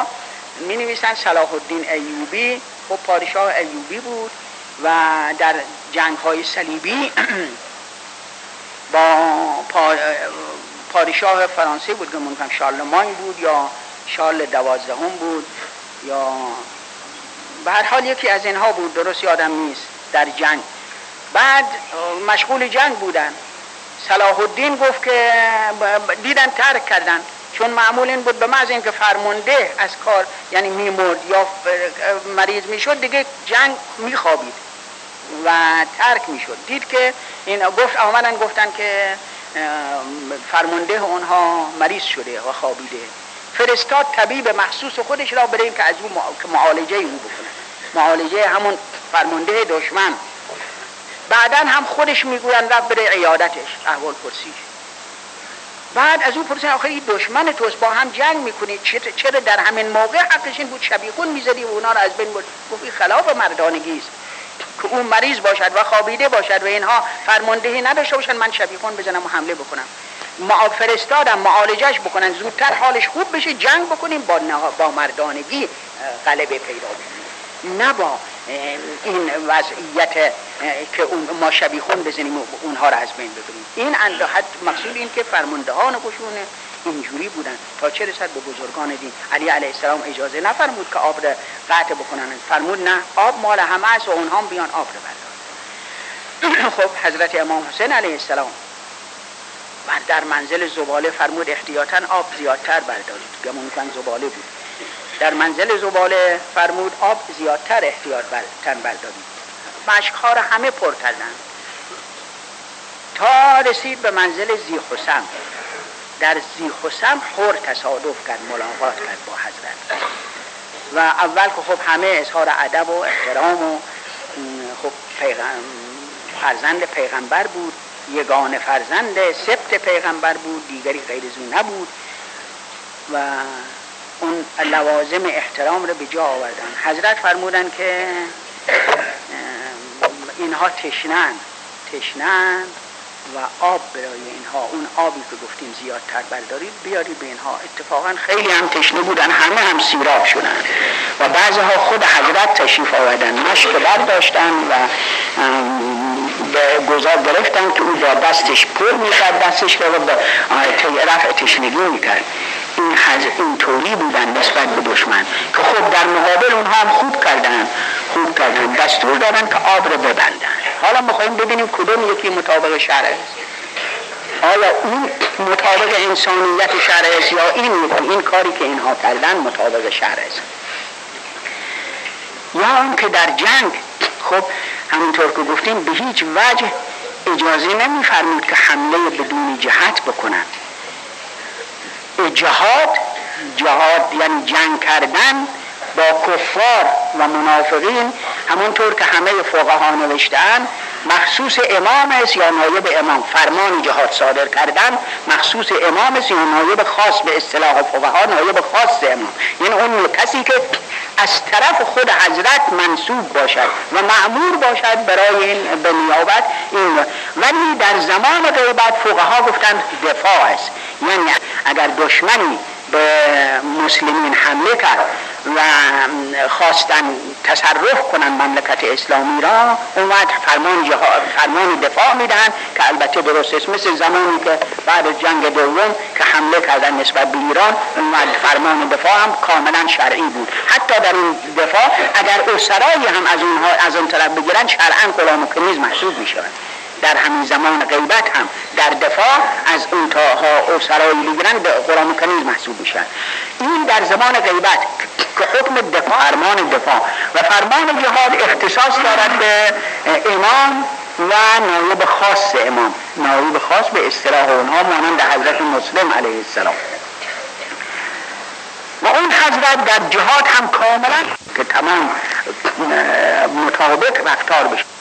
می نویسن صلاح الدین ایوبی. خب پادشاه ایوبی بود و در جنگ های صلیبی <clears throat> با پادشاه فرانسه بود که ممکن شارلمان بود یا شارل دوازدهم بود یا به هر حال یکی از اینها بود درست یادم نیست در جنگ. بعد مشغول جنگ بودن. صلاح الدین گفت که دیدن ترک کردن. چون معمول این بود به محض اینکه فرمانده از کار یعنی میمرد یا مریض می‌شد دیگه جنگ میخوابید و ترک می‌شد. دید که این گفت آمدن گفتن که فرمانده اونها مریض شده و خوابیده. فرستاد طبیب مخصوص خودش را برای که از اون معالجه او بکنه. معالجه همون فرمانده دشمن. بعدا هم خودش می‌گوین رفت بره عیادتش احوال پرسیش بعد از او پرسیدن آخه این دشمن توست با هم جنگ می‌کنی چرا در همین موقع حقش این بود؟ شبیخون می‌زدی و اونا را از بین بود گفت خلاف مردانگی است. که اون مریض باشد و خوابیده باشد و اینها فرماندهی نداشته باشن من شبیخون بزنم و حمله بکنم. ما فرستادم معالجش بکنن. زودتر حالش خوب بشه جنگ بکنیم با, با مردانگی غلبه پیدا بکنیم. نه با این وضعیت که اون ما شبیخون بزنیم و اونها را از بین ببریم. این انداحت مقصود این که فرماندهان قشون اینجوری بودن. تا چه رسد به بزرگان دین؟ علی علیه السلام اجازه نفرمود که آب را قطع بکنن. فرمود نه آب مال همه است و اونها بیان آب را بردارن. <clears throat> خب حضرت امام حسین علیه السلام و در منزل زباله فرمود احتیاطا آب زیادتر بردارید. گمون کن زباله بود. در منزل زباله فرمود آب زیادتر احتیاط تن بردارید. مشکها را همه پر کردن تا رسید به منزل زی حسن در زی حسن خور تصادف کرد ملاقات کرد با حضرت. و اول که خب همه اظهار ادب و احترام و خب فرزند پیغمبر بود یگان فرزند سبت پیغمبر بود دیگری غیر زو نبود. و اون لوازم احترام رو به جا آوردن. حضرت فرمودن که اینها تشنن تشنن و آب برای اینها. اون آبی که گفتیم زیادتر بردارید بیارید به اینها. اتفاقا خیلی هم تشنه بودن همه هم سیراب شدن. و بعضی ها خود حضرت تشریف آوردن مشک برداشتن و به گذار گرفتن که او با دستش پر می‌کرد دستش رو به رفع تشنگی می‌کرد. این این طوری بودن نسبت به دشمن که خود در مقابل اونها هم خوب کردن خوب کردن دستور دادن که آب رو ببندن. حالا می‌خوایم ببینیم کدوم یکی مطابق است آیا این مطابق انسانیت شرع است یا این این کاری که اینها کردن مطابق شرع است. یا اون که در جنگ خب همونطور که گفتیم به هیچ وجه اجازه نمیفرمود که حمله بدون جهت بکنن. جهاد جهاد یعنی جنگ کردن با کفار و منافقین همونطور که همه فقها نوشتن مخصوص امام است یا نایب امام فرمان جهاد صادر کردن مخصوص امام است یا نایب خاص به اصطلاح فقها نایب خاص امام. یعنی اون کسی که از طرف خود حضرت منصوب باشد و معمور باشد برای این به نیابت این. ولی در زمان غیبت فقها گفتند دفاع است. یعنی اگر دشمنی به مسلمین حمله کرد و خواستن تصرف کنن مملکت اسلامی را اون وقت فرمان, فرمان دفاع میدن که البته درست است. مثل زمانی که بعد جنگ دوم که حمله کردن نسبت به ایران اون وقت فرمان دفاع هم کاملا شرعی بود. حتی در این دفاع اگر اسرایی هم از اونها از اون طرف بگیرن شرعا و کنیز محسوب می‌شوند در همین زمان غیبت هم در دفاع از اون تاها او سرایی بگیرن به قرآن کنیز محسوب میشن. این در زمان غیبت که حکم دفاع فرمان دفاع و فرمان جهاد اختصاص دارد به امام و نایب خاص امام. نایب خاص به اصطلاح اونها مانند حضرت مسلم علیه السلام. و اون حضرت در جهاد هم کاملا که تمام مطابق رفتار بشه.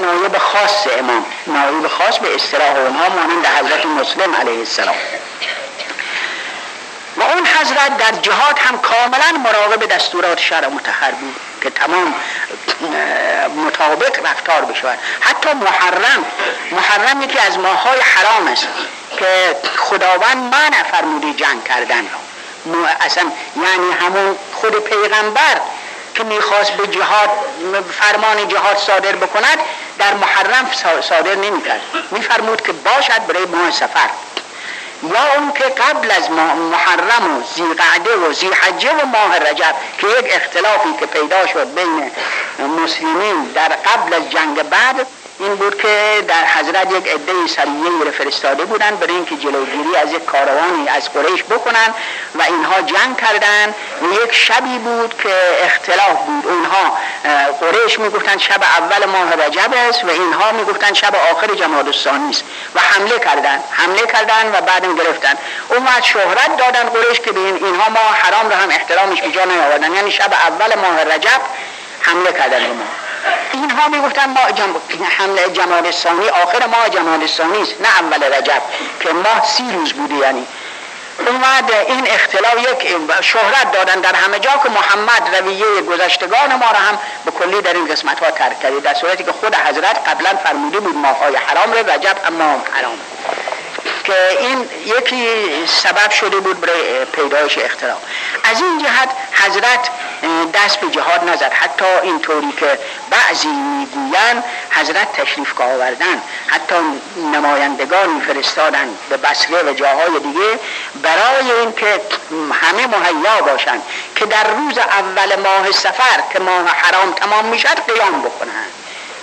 نایب خاص امام نایب خاص به اصطلاح اونها مانند حضرت مسلم علیه السلام. و اون حضرت در جهاد هم کاملا مراقب دستورات شرع متحر بود که تمام مطابق رفتار بشود. حتی محرم محرم یکی از ماهای حرام است که خداوند منع فرموده جنگ کردن اصلا یعنی همون خود پیغمبر که می‌خواست به جهاد فرمان جهاد صادر بکند در محرم صادر نمی‌کرد. میفرمود که باشد برای ماه سفر. یا اون که قبل از محرم و زیقعده و زیحجه و ماه رجب که یک اختلافی که پیدا شد بین مسلمین در قبل از جنگ بعد این بود که در حضرت یک عده سریعه رو فرستاده بودن برای اینکه جلوگیری از یک کاروانی از قریش بکنن و اینها جنگ کردن. و یک شبی بود که اختلاف بود. اونها قریش می‌گفتن شب اول ماه رجب است و اینها می‌گفتن شب آخر جماد الثانی است و حمله کردن. حمله کردن و بعدم گرفتن. اون وقت شهرت دادن قریش که بین اینها ما حرام رو هم احترامش به جا نیاوردن. یعنی شب اول ماه رجب حمله کردن به ما. اینها می‌گفتن ما جم... حمله جمال ثانی آخر ماه جمال ثانی است نه اول رجب که ماه سی روز بوده یعنی. اومد این اختلاف یک شهرت دادن در همه جا که محمد رویه گذشتگان ما را هم به کلی در این قسمت ها ترک کرده در صورتی که خود حضرت قبلا فرموده بود ماهای حرام را رجب اما حرام. که این یکی سبب شده بود برای پیدایش اختلاف. از این جهت حضرت دست به جهاد نزد. حتی اینطوری که بعضی می‌گویند حضرت تشریف که آوردن. حتی نمایندگانی فرستادن به بصره و جاهای دیگه برای اینکه همه مهیا باشند که در روز اول ماه سفر که ماه حرام تمام می‌شد قیام بکنن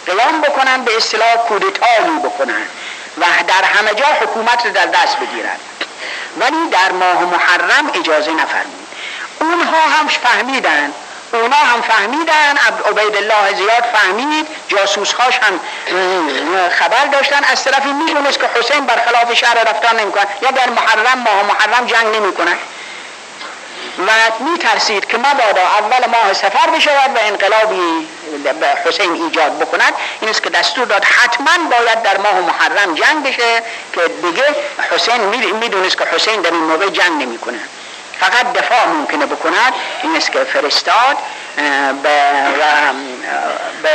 قیام بکنن به اصطلاح کودتایی بکنن و در همه جا حکومت رو در دست بگیرن ولی در ماه محرم اجازه نفرمود. اونها هم فهمیدن. اونا هم فهمیدن عبید الله زیاد فهمید جاسوسهاش هم خبر داشتن. از طرفی می‌دونست که حسین برخلاف شهر رفتار نمی‌کنن یا در محرم ماه محرم جنگ نمی‌کنن و میترسید که مبادا اول ماه سفر بشود و انقلابی حسین ایجاد بکند. این است که دستور داد حتما باید در ماه محرم جنگ بشه که دیگه حسین می‌دونست که حسین در این موقع جنگ نمی‌کنه. فقط دفاع ممکنه بکند این است که فرستاد به, به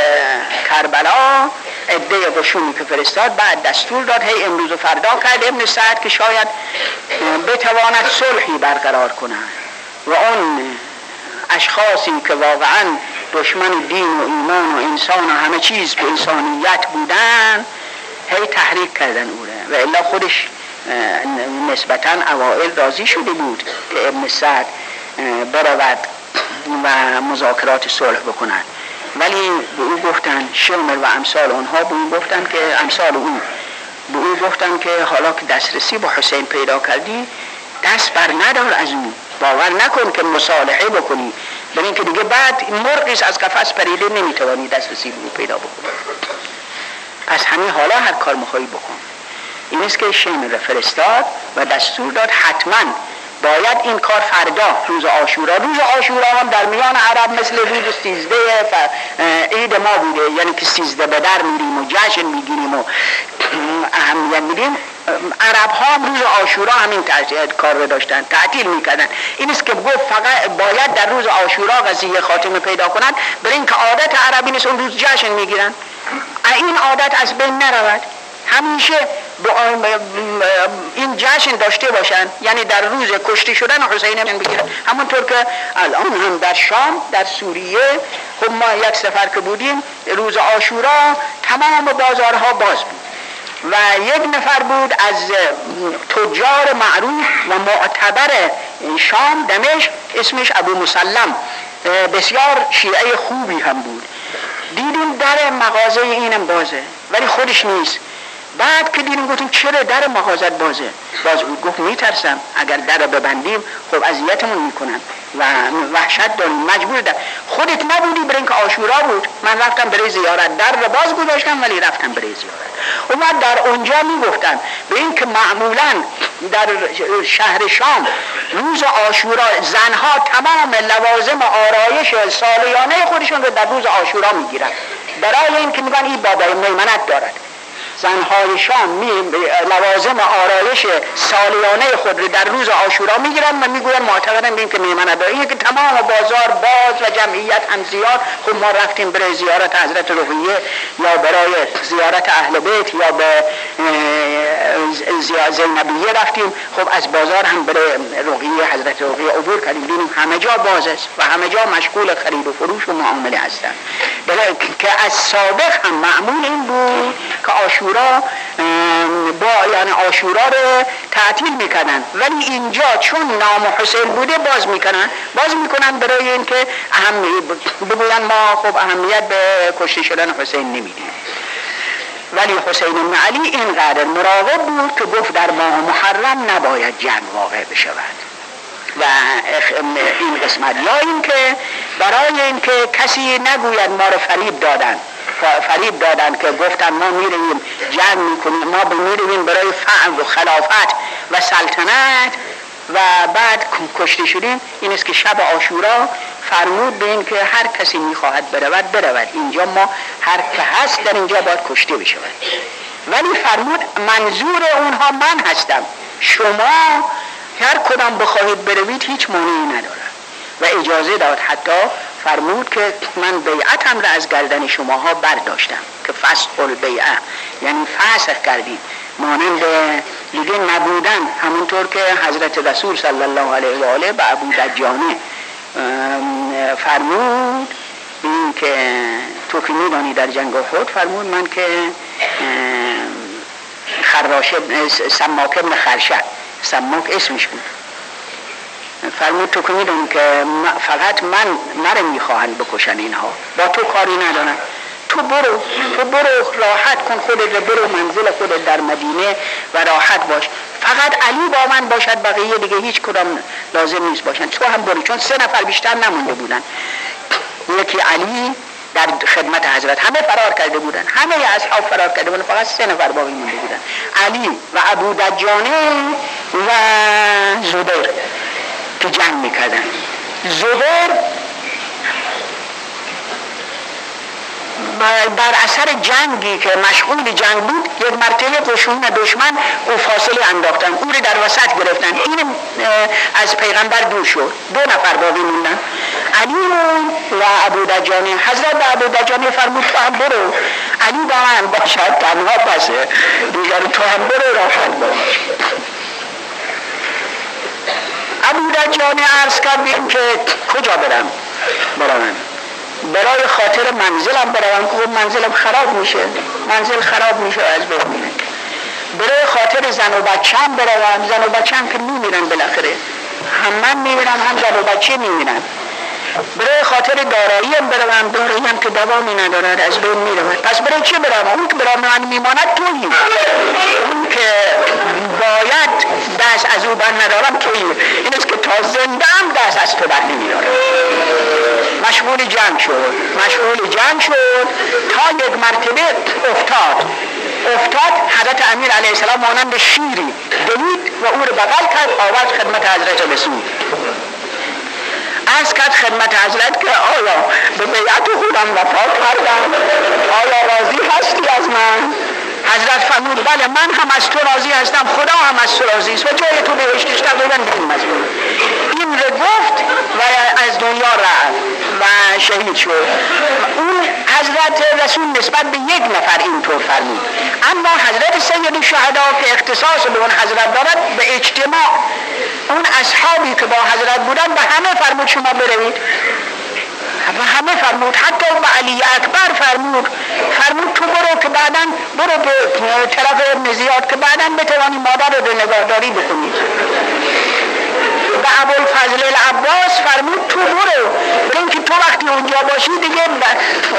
کربلا عده قشونی که فرستاد بعد دستور داد. هی امروز و فردا کرد ابن سعد که شاید بتواند صلحی برقرار کنند و اون اشخاصی که واقعا دشمن دین و ایمان و انسان و همه چیز به انسانیت بودن هی تحریک کردن او و الا خودش نسبتا اوائل راضی شده بود که ابن سعد برود و مذاکرات صلح بکنند. ولی به او گفتن شمر و امثال اونها به او گفتن که امثال او به او گفتن که حالا که دسترسی با حسین پیدا کردی دست بر ندار از او. باور نکن که مصالحه بکنی. به اینکه دیگه بعد مرغیس از قفس پریده نمی‌توانی دسترسی به او پیدا بکنی. پس همین حالا هر کار مخواهی بکن. این است که شمر فرستاد و دستور داد حتما باید این کار فردا روز آشورا روز آشورا هم در میان عرب مثل روز سیزده عید ما بوده. یعنی که سیزده به در میریم و جشن می‌گیریم و اهمیت میدیم. عرب ها روز آشورا همین کار رو داشتن تعطیل می‌کردن. این است که گفت فقط باید در روز آشورا قضیه خاتمه پیدا کنند برای اینکه عادت عربی نیست اون روز جشن می‌گیرن. این عادت از بین نرود. همیشه این جشن داشته باشن. یعنی در روز کشته شدن حسین بگیرن همونطور که الان هم در شام در سوریه خب ما یک سفر که بودیم روز آشورا تمام بازارها باز بود. و یک نفر بود از تجار معروف و معتبر شام دمشق اسمش ابو مسلم. بسیار شیعه خوبی هم بود. دیدیم در مغازه اینم بازه ولی خودش نیست. بعد که دیدیم گفتیم چرا در مغازت بازه؟ باز بود گفت میترسم. اگر در ببندیم خب اذیتمون می‌کنن و وحشت داریم. مجبور در خودت نبودی برای اینکه آشورا بود. من رفتم برای زیارت. در رو باز گذاشتم ولی رفتم برای زیارت. و در اونجا می‌گفتن به اینکه معمولا در شهر شام روز آشورا زنها تمام لوازم آرایش سالیانه خودشون رو در روز آشورا می‌گیرن. برای اینکه میگن این بابای میمنت دارد. زنهای شام می لوازم آرایش سالیانه خود رو در روز آشورا می‌گیرن و می‌گوین معتقدن بیم که میمنه اینه که تمام بازار باز و جمعیت هم زیاد. خب ما رفتیم برای زیارت حضرت رقیه یا برای زیارت اهل بیت یا به زینبیه رفتیم. خب از بازار هم برای رقیه حضرت رقیه عبور کردیم. بینیم همه جا باز است و همه جا مشغول خرید و فروش و معامله هستن که از سابق هم معمول این بود که آشورا با یعنی آشورا رو تعطیل می‌کنن. ولی اینجا چون نام حسین بوده باز می‌کنن. باز می‌کنن برای اینکه اهم بگوین ما خب اهمیت به کشته شدن حسین نمیدیم. ولی حسین بن علی اینقدر مراقب بود که گفت در ماه محرم نباید جنگ واقع بشود. و این قسمت یا اینکه برای اینکه کسی نگوید ما رو فریب دادن. فریب دادن که گفتن ما می‌رویم جنگ می‌کنیم ما می‌رویم برای فعل و خلافت و سلطنت. و بعد کشته شدیم. این است که شب آشورا فرمود به این که هر کسی می‌خواهد برود برود. اینجا ما هر که هست در اینجا باید کشته بشود. ولی فرمود منظور اونها من هستم. شما هر کدام بخواهید بروید هیچ مانعی ندارد. و اجازه داد حتی فرمود که من بیعتم را از گردن شماها برداشتم که فسخ البیعه یعنی فسخ کردید. مانند دیگه نبودن همونطور که حضرت رسول صلی الله علیه و آله به ابو دجانه فرمود. این که تو که میدانی در جنگ خود فرمود من که خراشه سماک ابن سماک اسمش بود. فرمود تو که می‌دونی که فقط من مرا می‌خواهند بکشن اینها. با تو کاری ندارن تو برو تو برو راحت کن خودت برو منزل خودت در مدینه و راحت باش. فقط علی با من باشد بقیه دیگه هیچ کدام لازم نیست باشن. تو هم برو چون سه نفر بیشتر نمونده بودن. یکی علی در خدمت حضرت. همه فرار کرده بودن. همه اصحاب فرار کرده بودن. فقط سه نفر باقی مونده بودن. علی و ابو دجانه و زبیر. که جنگ می‌کردن. زبیر بر اثر جنگی که مشغول جنگ بود یک مرتبه قشون دشمن او فاصله انداختن او رو در وسط گرفتن. این از پیغمبر دور شد. دو نفر باقی موندن. علی و ابو دجانی حضرت به ابو دجانی فرمود تو هم برو. علی با من باشد تنها پسه. دیگر تو هم برو راحت باش. ابو دجانی عرض کردیم که کجا برم؟ برم. برای خاطر منزلم بروم. که خب منزلم خراب میشه. منزل خراب میشه از بین برای خاطر زن و بچم بروم. زن و بچم که میمیرن بالاخره. هم من میمیرم هم زن و بچه میمیرن. برای خاطر داراییم بروم داراییم که دوامی ندارد از بین می‌رود. پس برای چه برم؟ اون که برای من میماند تویی. اون که باید دست از او بر ندارم تویی. این است که تا زنده هم دست از تو بر مشغول جنگ شد. مشغول جنگ شد. تا یک مرتبه افتاد. افتاد حضرت امیر علیه السلام مانند شیری. دوید و او رو بغل کرد آواز خدمت حضرت رسول از کرد خدمت حضرت که آیا به بیعت خودم وفا کردم؟ آیا راضی هستی از من؟ حضرت فرمود بله من هم از تو راضی هستم خدا هم از تو راضی است. و جای تو بهشتش تقریبا بدون این رو گفت و از دنیا رفت و شهید شد. اون حضرت رسول نسبت به یک نفر اینطور فرمود اما حضرت سید شهدا که اختصاص به اون حضرت دارد به اجتماع اون اصحابی که با حضرت بودن به همه فرمود شما بروید. و همه فرمود. حتی به علی اکبر فرمود. فرمود تو برو که بعدا برو به طرف ابن زیاد که بعدا بتوانی مادر رو نگاهداری بکنی. به ابوالفضل العباس فرمود تو برو. برو که تو وقتی اونجا باشی دیگه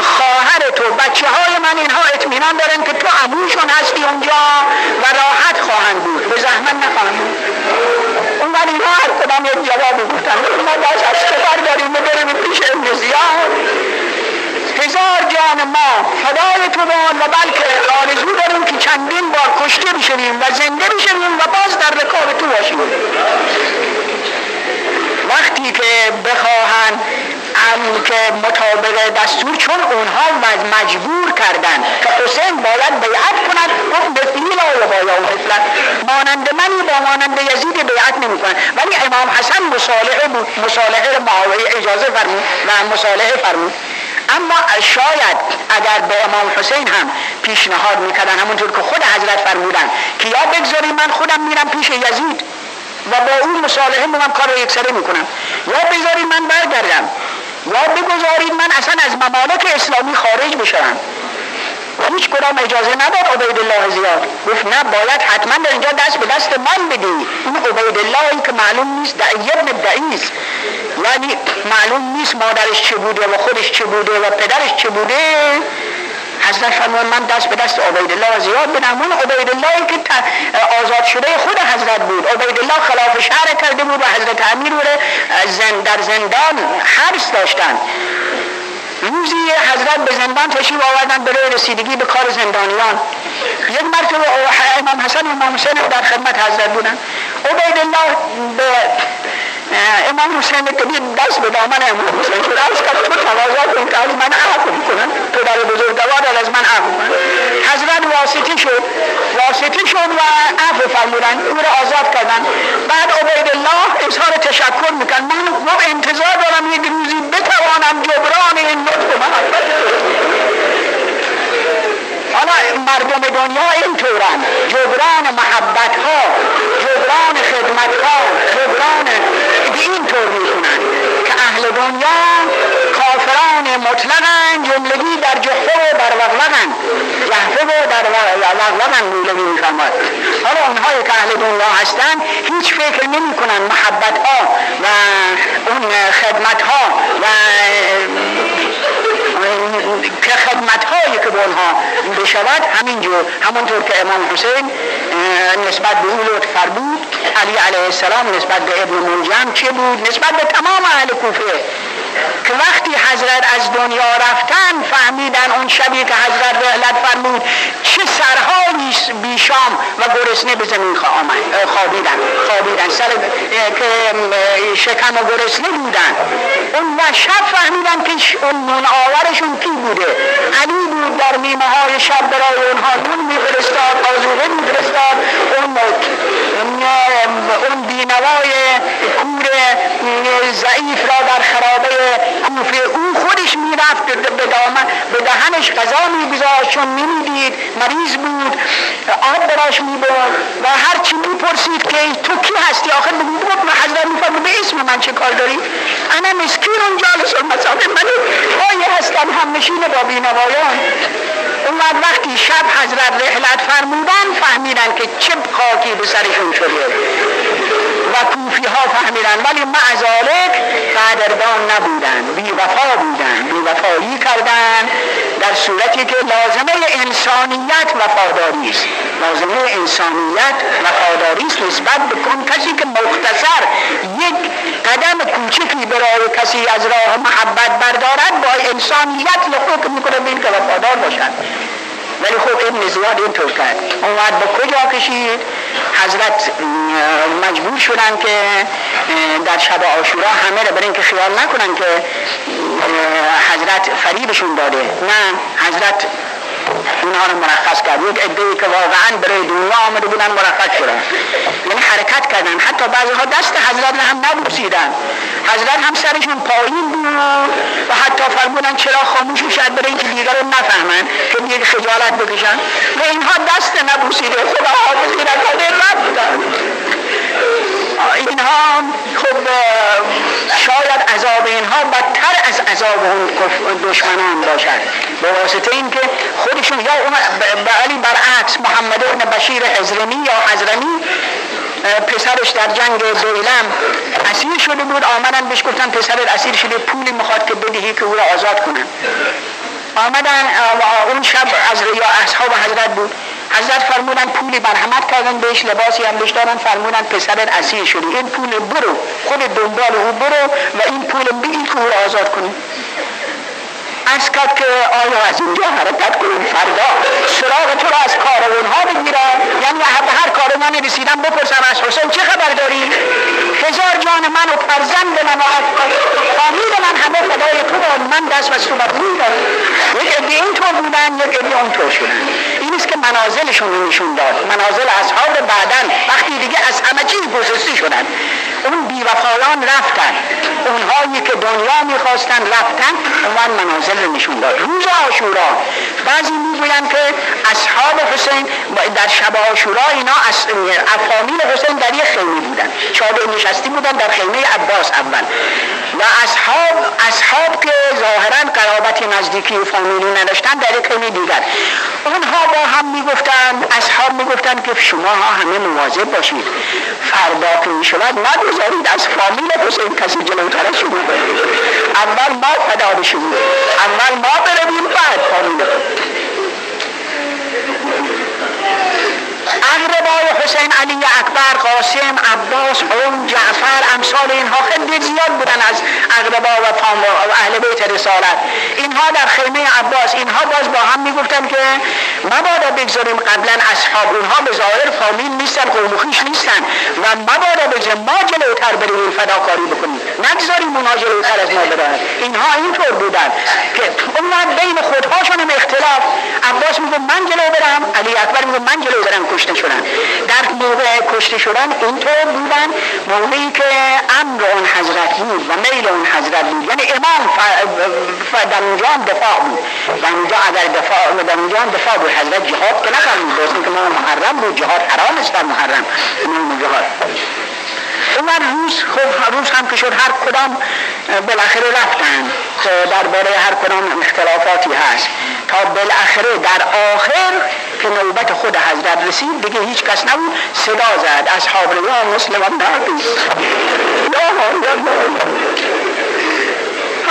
خواهر تو بچه های من اینها اطمینان دارن که تو عموشون هستی اونجا و راحت خواهند بود. به زحمت نخواهند بود. ولی اینها هر کدام یک گفتن ما باز از تو برداریم و بریم پیش ابن هزار جان ما فدای تو بان و بلکه آرزو داریم که چندین بار کشته بشویم و زنده بشویم و باز در رکاب تو باشیم. وقتی که بخواهن که مطابق دستور چون اونها مجبور کردن که حسین باید بیعت کند گفت به لا و مثلا مانند منی با مانند یزید بیعت نمی کند ولی امام حسن مصالحه بود مصالحه معاویه اجازه فرمود و مصالحه فرمود. اما شاید اگر به امام حسین هم پیشنهاد می‌کردن همونطور که خود حضرت فرمودن که یا بگذاری من خودم میرم پیش یزید و با اون مصالحه من کار رو یکسره می‌کنم. یا بذارید من برگردم. یا بگذارید من اصلا از ممالک اسلامی خارج بشم هیچ کدام اجازه نداد عبید الله زیاد. گفت نه باید حتما در اینجا دست به دست من بدی. اون عبید اللهی که معلوم نیست دعی ابن دعیست یعنی معلوم نیست مادرش چه بوده و خودش چه بوده و پدرش چه بوده. حضرت فرمان من دست به دست عبید الله زیاد بدم اون عبید الله که آزاد شده خود حضرت بود. عبید الله خلاف شهر کرده بود و حضرت امیر زن در زندان حبس داشتن. روزی حضرت به زندان تشریف آوردن. برای رسیدگی به کار زندانیان. یک مرتبه امام حسن و امام حسین در خدمت حضرت بودن. عبید الله به امام حسین کبیر دست به دامن امام حسین شد از کرد تو تواضع کن که از من عفو کنن تو در بزرگوار از من عفو کنن حضرت واسطی شد. واسطی شد و عفو فرمودن او را آزاد کردن. بعد عبید الله اظهار تشکر میکن من و انتظار دارم یک روزی بتوانم جبران این نطق محبت حالا مردم دنیا اینطورن. جبران محبت ها جبران خدمت ها جبران به اینطور می‌کنن که اهل دنیا کافران مطلقن جملگی در جحفه و در وغلقن جحفه و در وغلقن مولوی میفرماد حالا اونهایی که اهل دنیا هستن هیچ فکر نمی کنن محبت ها و اون خدمت ها و که خدمت هایی که به اونها بشود همینجور همونطور که امام حسین نسبت به اون لطف بود علی علیه السلام نسبت به ابن منجم چه بود؟ نسبت به تمام اهل کوفه. که وقتی حضرت از دنیا رفتن فهمیدن اون شبی که حضرت رحلت فرمود چه سرهایی بیشام و گرسنه به زمین خوابیدن. خوابیدن. سر که شکم و گرسنه بودن. اون و شب فهمیدن که اون نون آورشون کی بوده. علی بود در نیمه های شب برای اونها نون میفرستاد آزوغه میفرستاد. اون اون بینوای کور ضعیف را در خرابه کوفه او خودش می‌رفت به به دهنش غذا میگذاشت چون نمی‌دید مریض بود آب براش می‌برد و هر چی می‌پرسید که تو کی هستی؟ آخر بگو بود من حضرت میفرمود به اسم من چه کار داری؟ انا مسکین جالس المسافه من پای هستم هم نشین با بینوایان. اون وقتی شب حضرت رحلت فرمودن فهمیدن که چه خاکی به سرشون شده و کوفی ها فهمیدن ولی معذالک قدردان نبودن. بی وفا بودن. بی وفایی کردن. در صورتی که لازمه انسانیت وفاداری است. لازمه انسانیت وفاداری است. نسبت به کن کسی که مختصر یک قدم کوچکی برای کسی از راه محبت بردارد با انسانیت لحوک می‌کنه بین که وفادار باشد. ولی خب ابن زیاد اینطور کرد. اومد به کجا کشید حضرت مجبور شدن که در شب آشورا همه رو برین که خیال نکنن که حضرت فریبشون داده. نه حضرت اونها رو مرخص کرد. یک عده که واقعا برای دنیا آمده بودن مرخص شدن. یعنی حرکت کردن. حتی بعضی ها دست حضرت هم نبوسیدن. حضرت هم سرشون پایین بود و حتی فرمودن چرا خاموش شد برای اینکه دیگر رو نفهمن که دیگه خجالت بکشن. و اینها دست نبوسیده. خدا حافظی نکنه رفتن اینها خب شاید عذاب اینها بدتر از عذاب اون دشمنان باشد. به واسطه اینکه خودشون یا علی برعکس محمد ابن بشیر حزرمی یا حزرمی پسرش در جنگ دویلم اسیر شده بود. آمدن بهش گفتن پسرت اسیر شده پولی می‌خواد که بدهی که او را آزاد کنن آمدن اون شب از یا اصحاب حضرت بود. حضرت فرمودن پولی برحمت کردن بهش لباسی هم بهش دادن فرمودن پسرت اسیر شدی. این پول برو خود دنبال او برو و این پول بگی که او را آزاد کنی. از کرد که آیا از اینجا حرکت کنیم فردا؟ سراغ تو را از کاروانها بگیرم یعنی به هر کاروانی رسیدم بپرسم از حسین چه خبر داری؟ هزار جان من و فرزند من و فامید من همه خدای تو من دست و صورت میدارم یک عده اینطور بودن یک عده اونطور شدن. این است که منازلشون نشون داد. منازل اصحاب بعدن. وقتی دیگه از همه چیز گسسته شدن. اون بیوفایان رفتن. اونهایی که دنیا می‌خواستن رفتن اون منازل رو نشون داد. روز آشورا بعضی می‌گویند که اصحاب حسین در شب آشورا اینا افامیل حسین در یک خیمه بودن. شاید نشستی بودن در خیمه عباس اول. و اصحاب اصحاب که ظاهرا قرابت نزدیکی فامیلی نداشتن در یک خیمه دیگر. اونها با هم می‌گفتن اصحاب می‌گفتن که شما ها همه مواظب باشید. فردا که می‌شود نگذارید از فامیل حسین کسی جلوتر از شما اول ما فدا بشیم. اول ما برویم بعد فامیل اقربای حسین علی اکبر قاسم عباس اون جعفر امثال اینها خیلی زیاد بودن از اقربا و اهل بیت رسالت. اینها در خیمه عباس اینها باز با هم می‌گفتن که مبادا بگذاریم قبلا اصحاب اونها به ظاهر فامیل نیستن قوم نیستن و مبادا بگذاریم ما جلوتر بریم فداکاری بکنیم. نگذاریم اونها جلوتر از ما برن اینها اینطور بودن که اون بین خودهاشون هم اختلاف. عباس میگه من جلو برم علی اکبر میگه من جلو برم کشته شدن. در موقع کشته شدن اینطور بودن موقعی که امر اون حضرت بود و میل اون حضرت بود. یعنی امام در اونجا هم دفاع بود. در اونجا اگر دفاع در اونجا هم دفاع بود. حضرت جهاد که نفرمود باز که ما محرم بود جهاد حرام است در محرم. جهاد. اون روز خب روز هم که شد هر کدام بالاخره رفتن درباره هر کدام اختلافاتی هست. تا بالاخره در آخر که نوبت خود حضرت رسید دیگه هیچ کس نبود صدا زد اصحاب یا مسلمان نبود.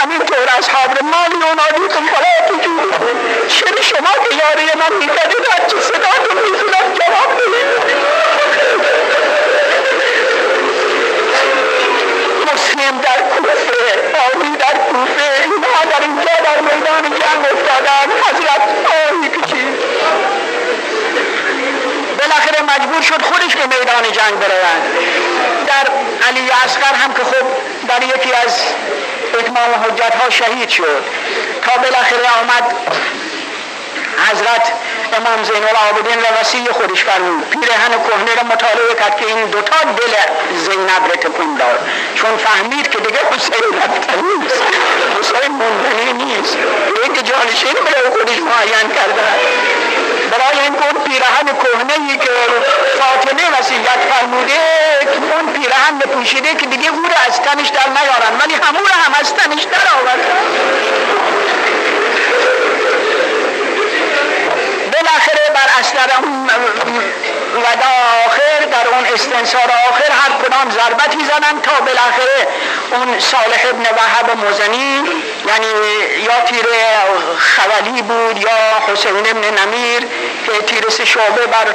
همینطور اصحاب مالی ونادیکم فلا تجوب چرا شما که یاری من می‌کردید جنگ برود در علی اصغر هم که خب در یکی از اتمام حجت ها شهید شد. تا بالاخره آمد حضرت امام زین العابدین و وسیع خودش فرمود. پیرهن کهنه را مطالعه کرد که این دوتا دل زینب را تکون داد چون فهمید که دیگه حسین رفتنی نیست. حسین موندنی نیست. یک جانشین برای خودش معین کرده برای این اون پیرهن کهنه ای که فاطمه وسیعت فرموده اون پیرهن بپوشیده که دیگه او از تنش در نیارن ولی همون هم از تنش در آوردن بالاخره بر اثر اون و آخر در اون استنصار آخر هر کدام ضربتی زدن تا بالاخره اون صالح ابن وحب مزنی یعنی یا تیر خولی بود یا حسین ابن نمیر که تیر شعبه بر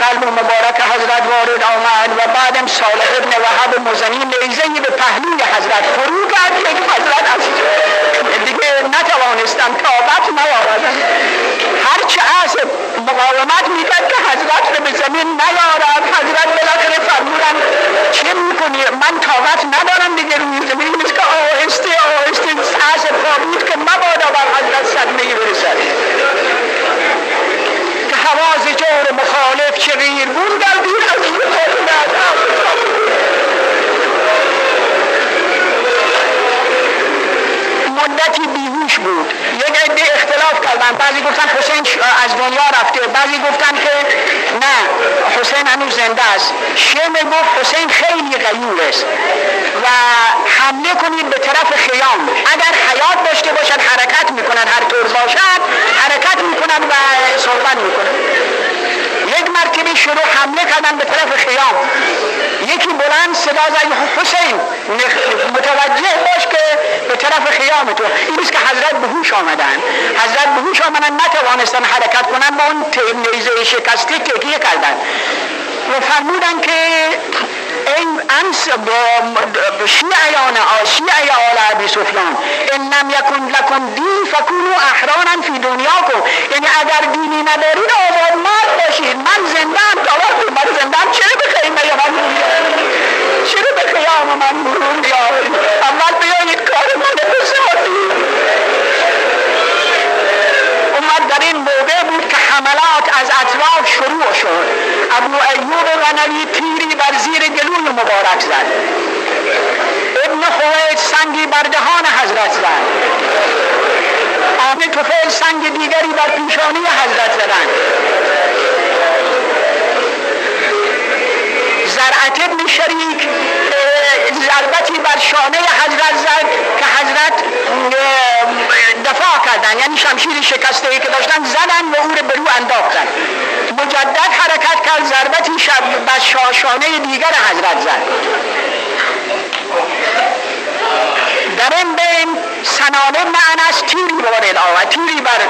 قلب مبارک حضرت وارد آمد و بعدم صالح ابن وحب مزنی نیزه به پهلوی حضرت فرو کرد که حضرت از دیگه نتوانستم طاقت نیاوردن هرچه از مقاومت می‌کرد که حضرت رو به زمین نیارد. حضرت بالاخره فرمودن چه می‌کنی؟ من طاقت ندارم دیگه. روی زمین مثل که آهسته آهسته از پا بود که مبادا بر حضرت صدمه برسد. که حواز جور مخالف چه غیر بود در دیر از مدتی بیهوش بود. یک عده کردن بعضی گفتن حسین از دنیا رفته. بعضی گفتن که نه حسین هنوز زنده است. شیمه گفت حسین خیلی غیور است. و حمله کنید به طرف خیام. اگر حیات داشته باشد حرکت می‌کنن. هر طور باشد حرکت می‌کنن و صحبت می‌کنن. مرتبه شروع حمله کردن به طرف خیام. یکی بلند صدا زد حسین متوجه باش که به طرف خیام تو. این که حضرت به هوش آمدن. حضرت به هوش آمدن نتوانستن حرکت کنن با اون نیزه شکسته تکیه کردن. و فرمودن که این انس شیعیان شیعی آل عبی سفیان. ان لم یکن لکن دین فکونو احرانا فی دنیاکم. یعنی اگر دینی ندارید آباد مرد باشید من زنده هم وقتی من زنده هم چرا به خیمه من چرا به خیام من مرون بیارید اول بیایید کار من بسازید اومد در این موقع بود که حملات از اطراف شروع شد. ابو ایوب غنوی تیری بر زیر گلوی مبارک زد. ابن خوید سنگی بر دهان حضرت زد. آمه توفیل سنگ دیگری بر پیشانی حضرت زدن زرعت ابن شریک ضربتی بر شانه حضرت زد که حضرت دفاع کردن. یعنی شمشیر شکسته ای که داشتن زدن و او رو به رو انداختن. مجدد حرکت کرد ضربتی شب بر شانه دیگر حضرت زد. در این بین سنانه معناش تیری بارد آمد تیری بر,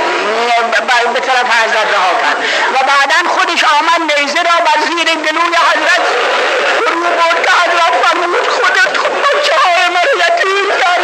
بر به طرف حضرت رها کرد. و بعدا خودش آمد نیزه را بر زیر گلوی حضرت رو برد که حضرت فرمود خودت خود بچه های من یتیم کرد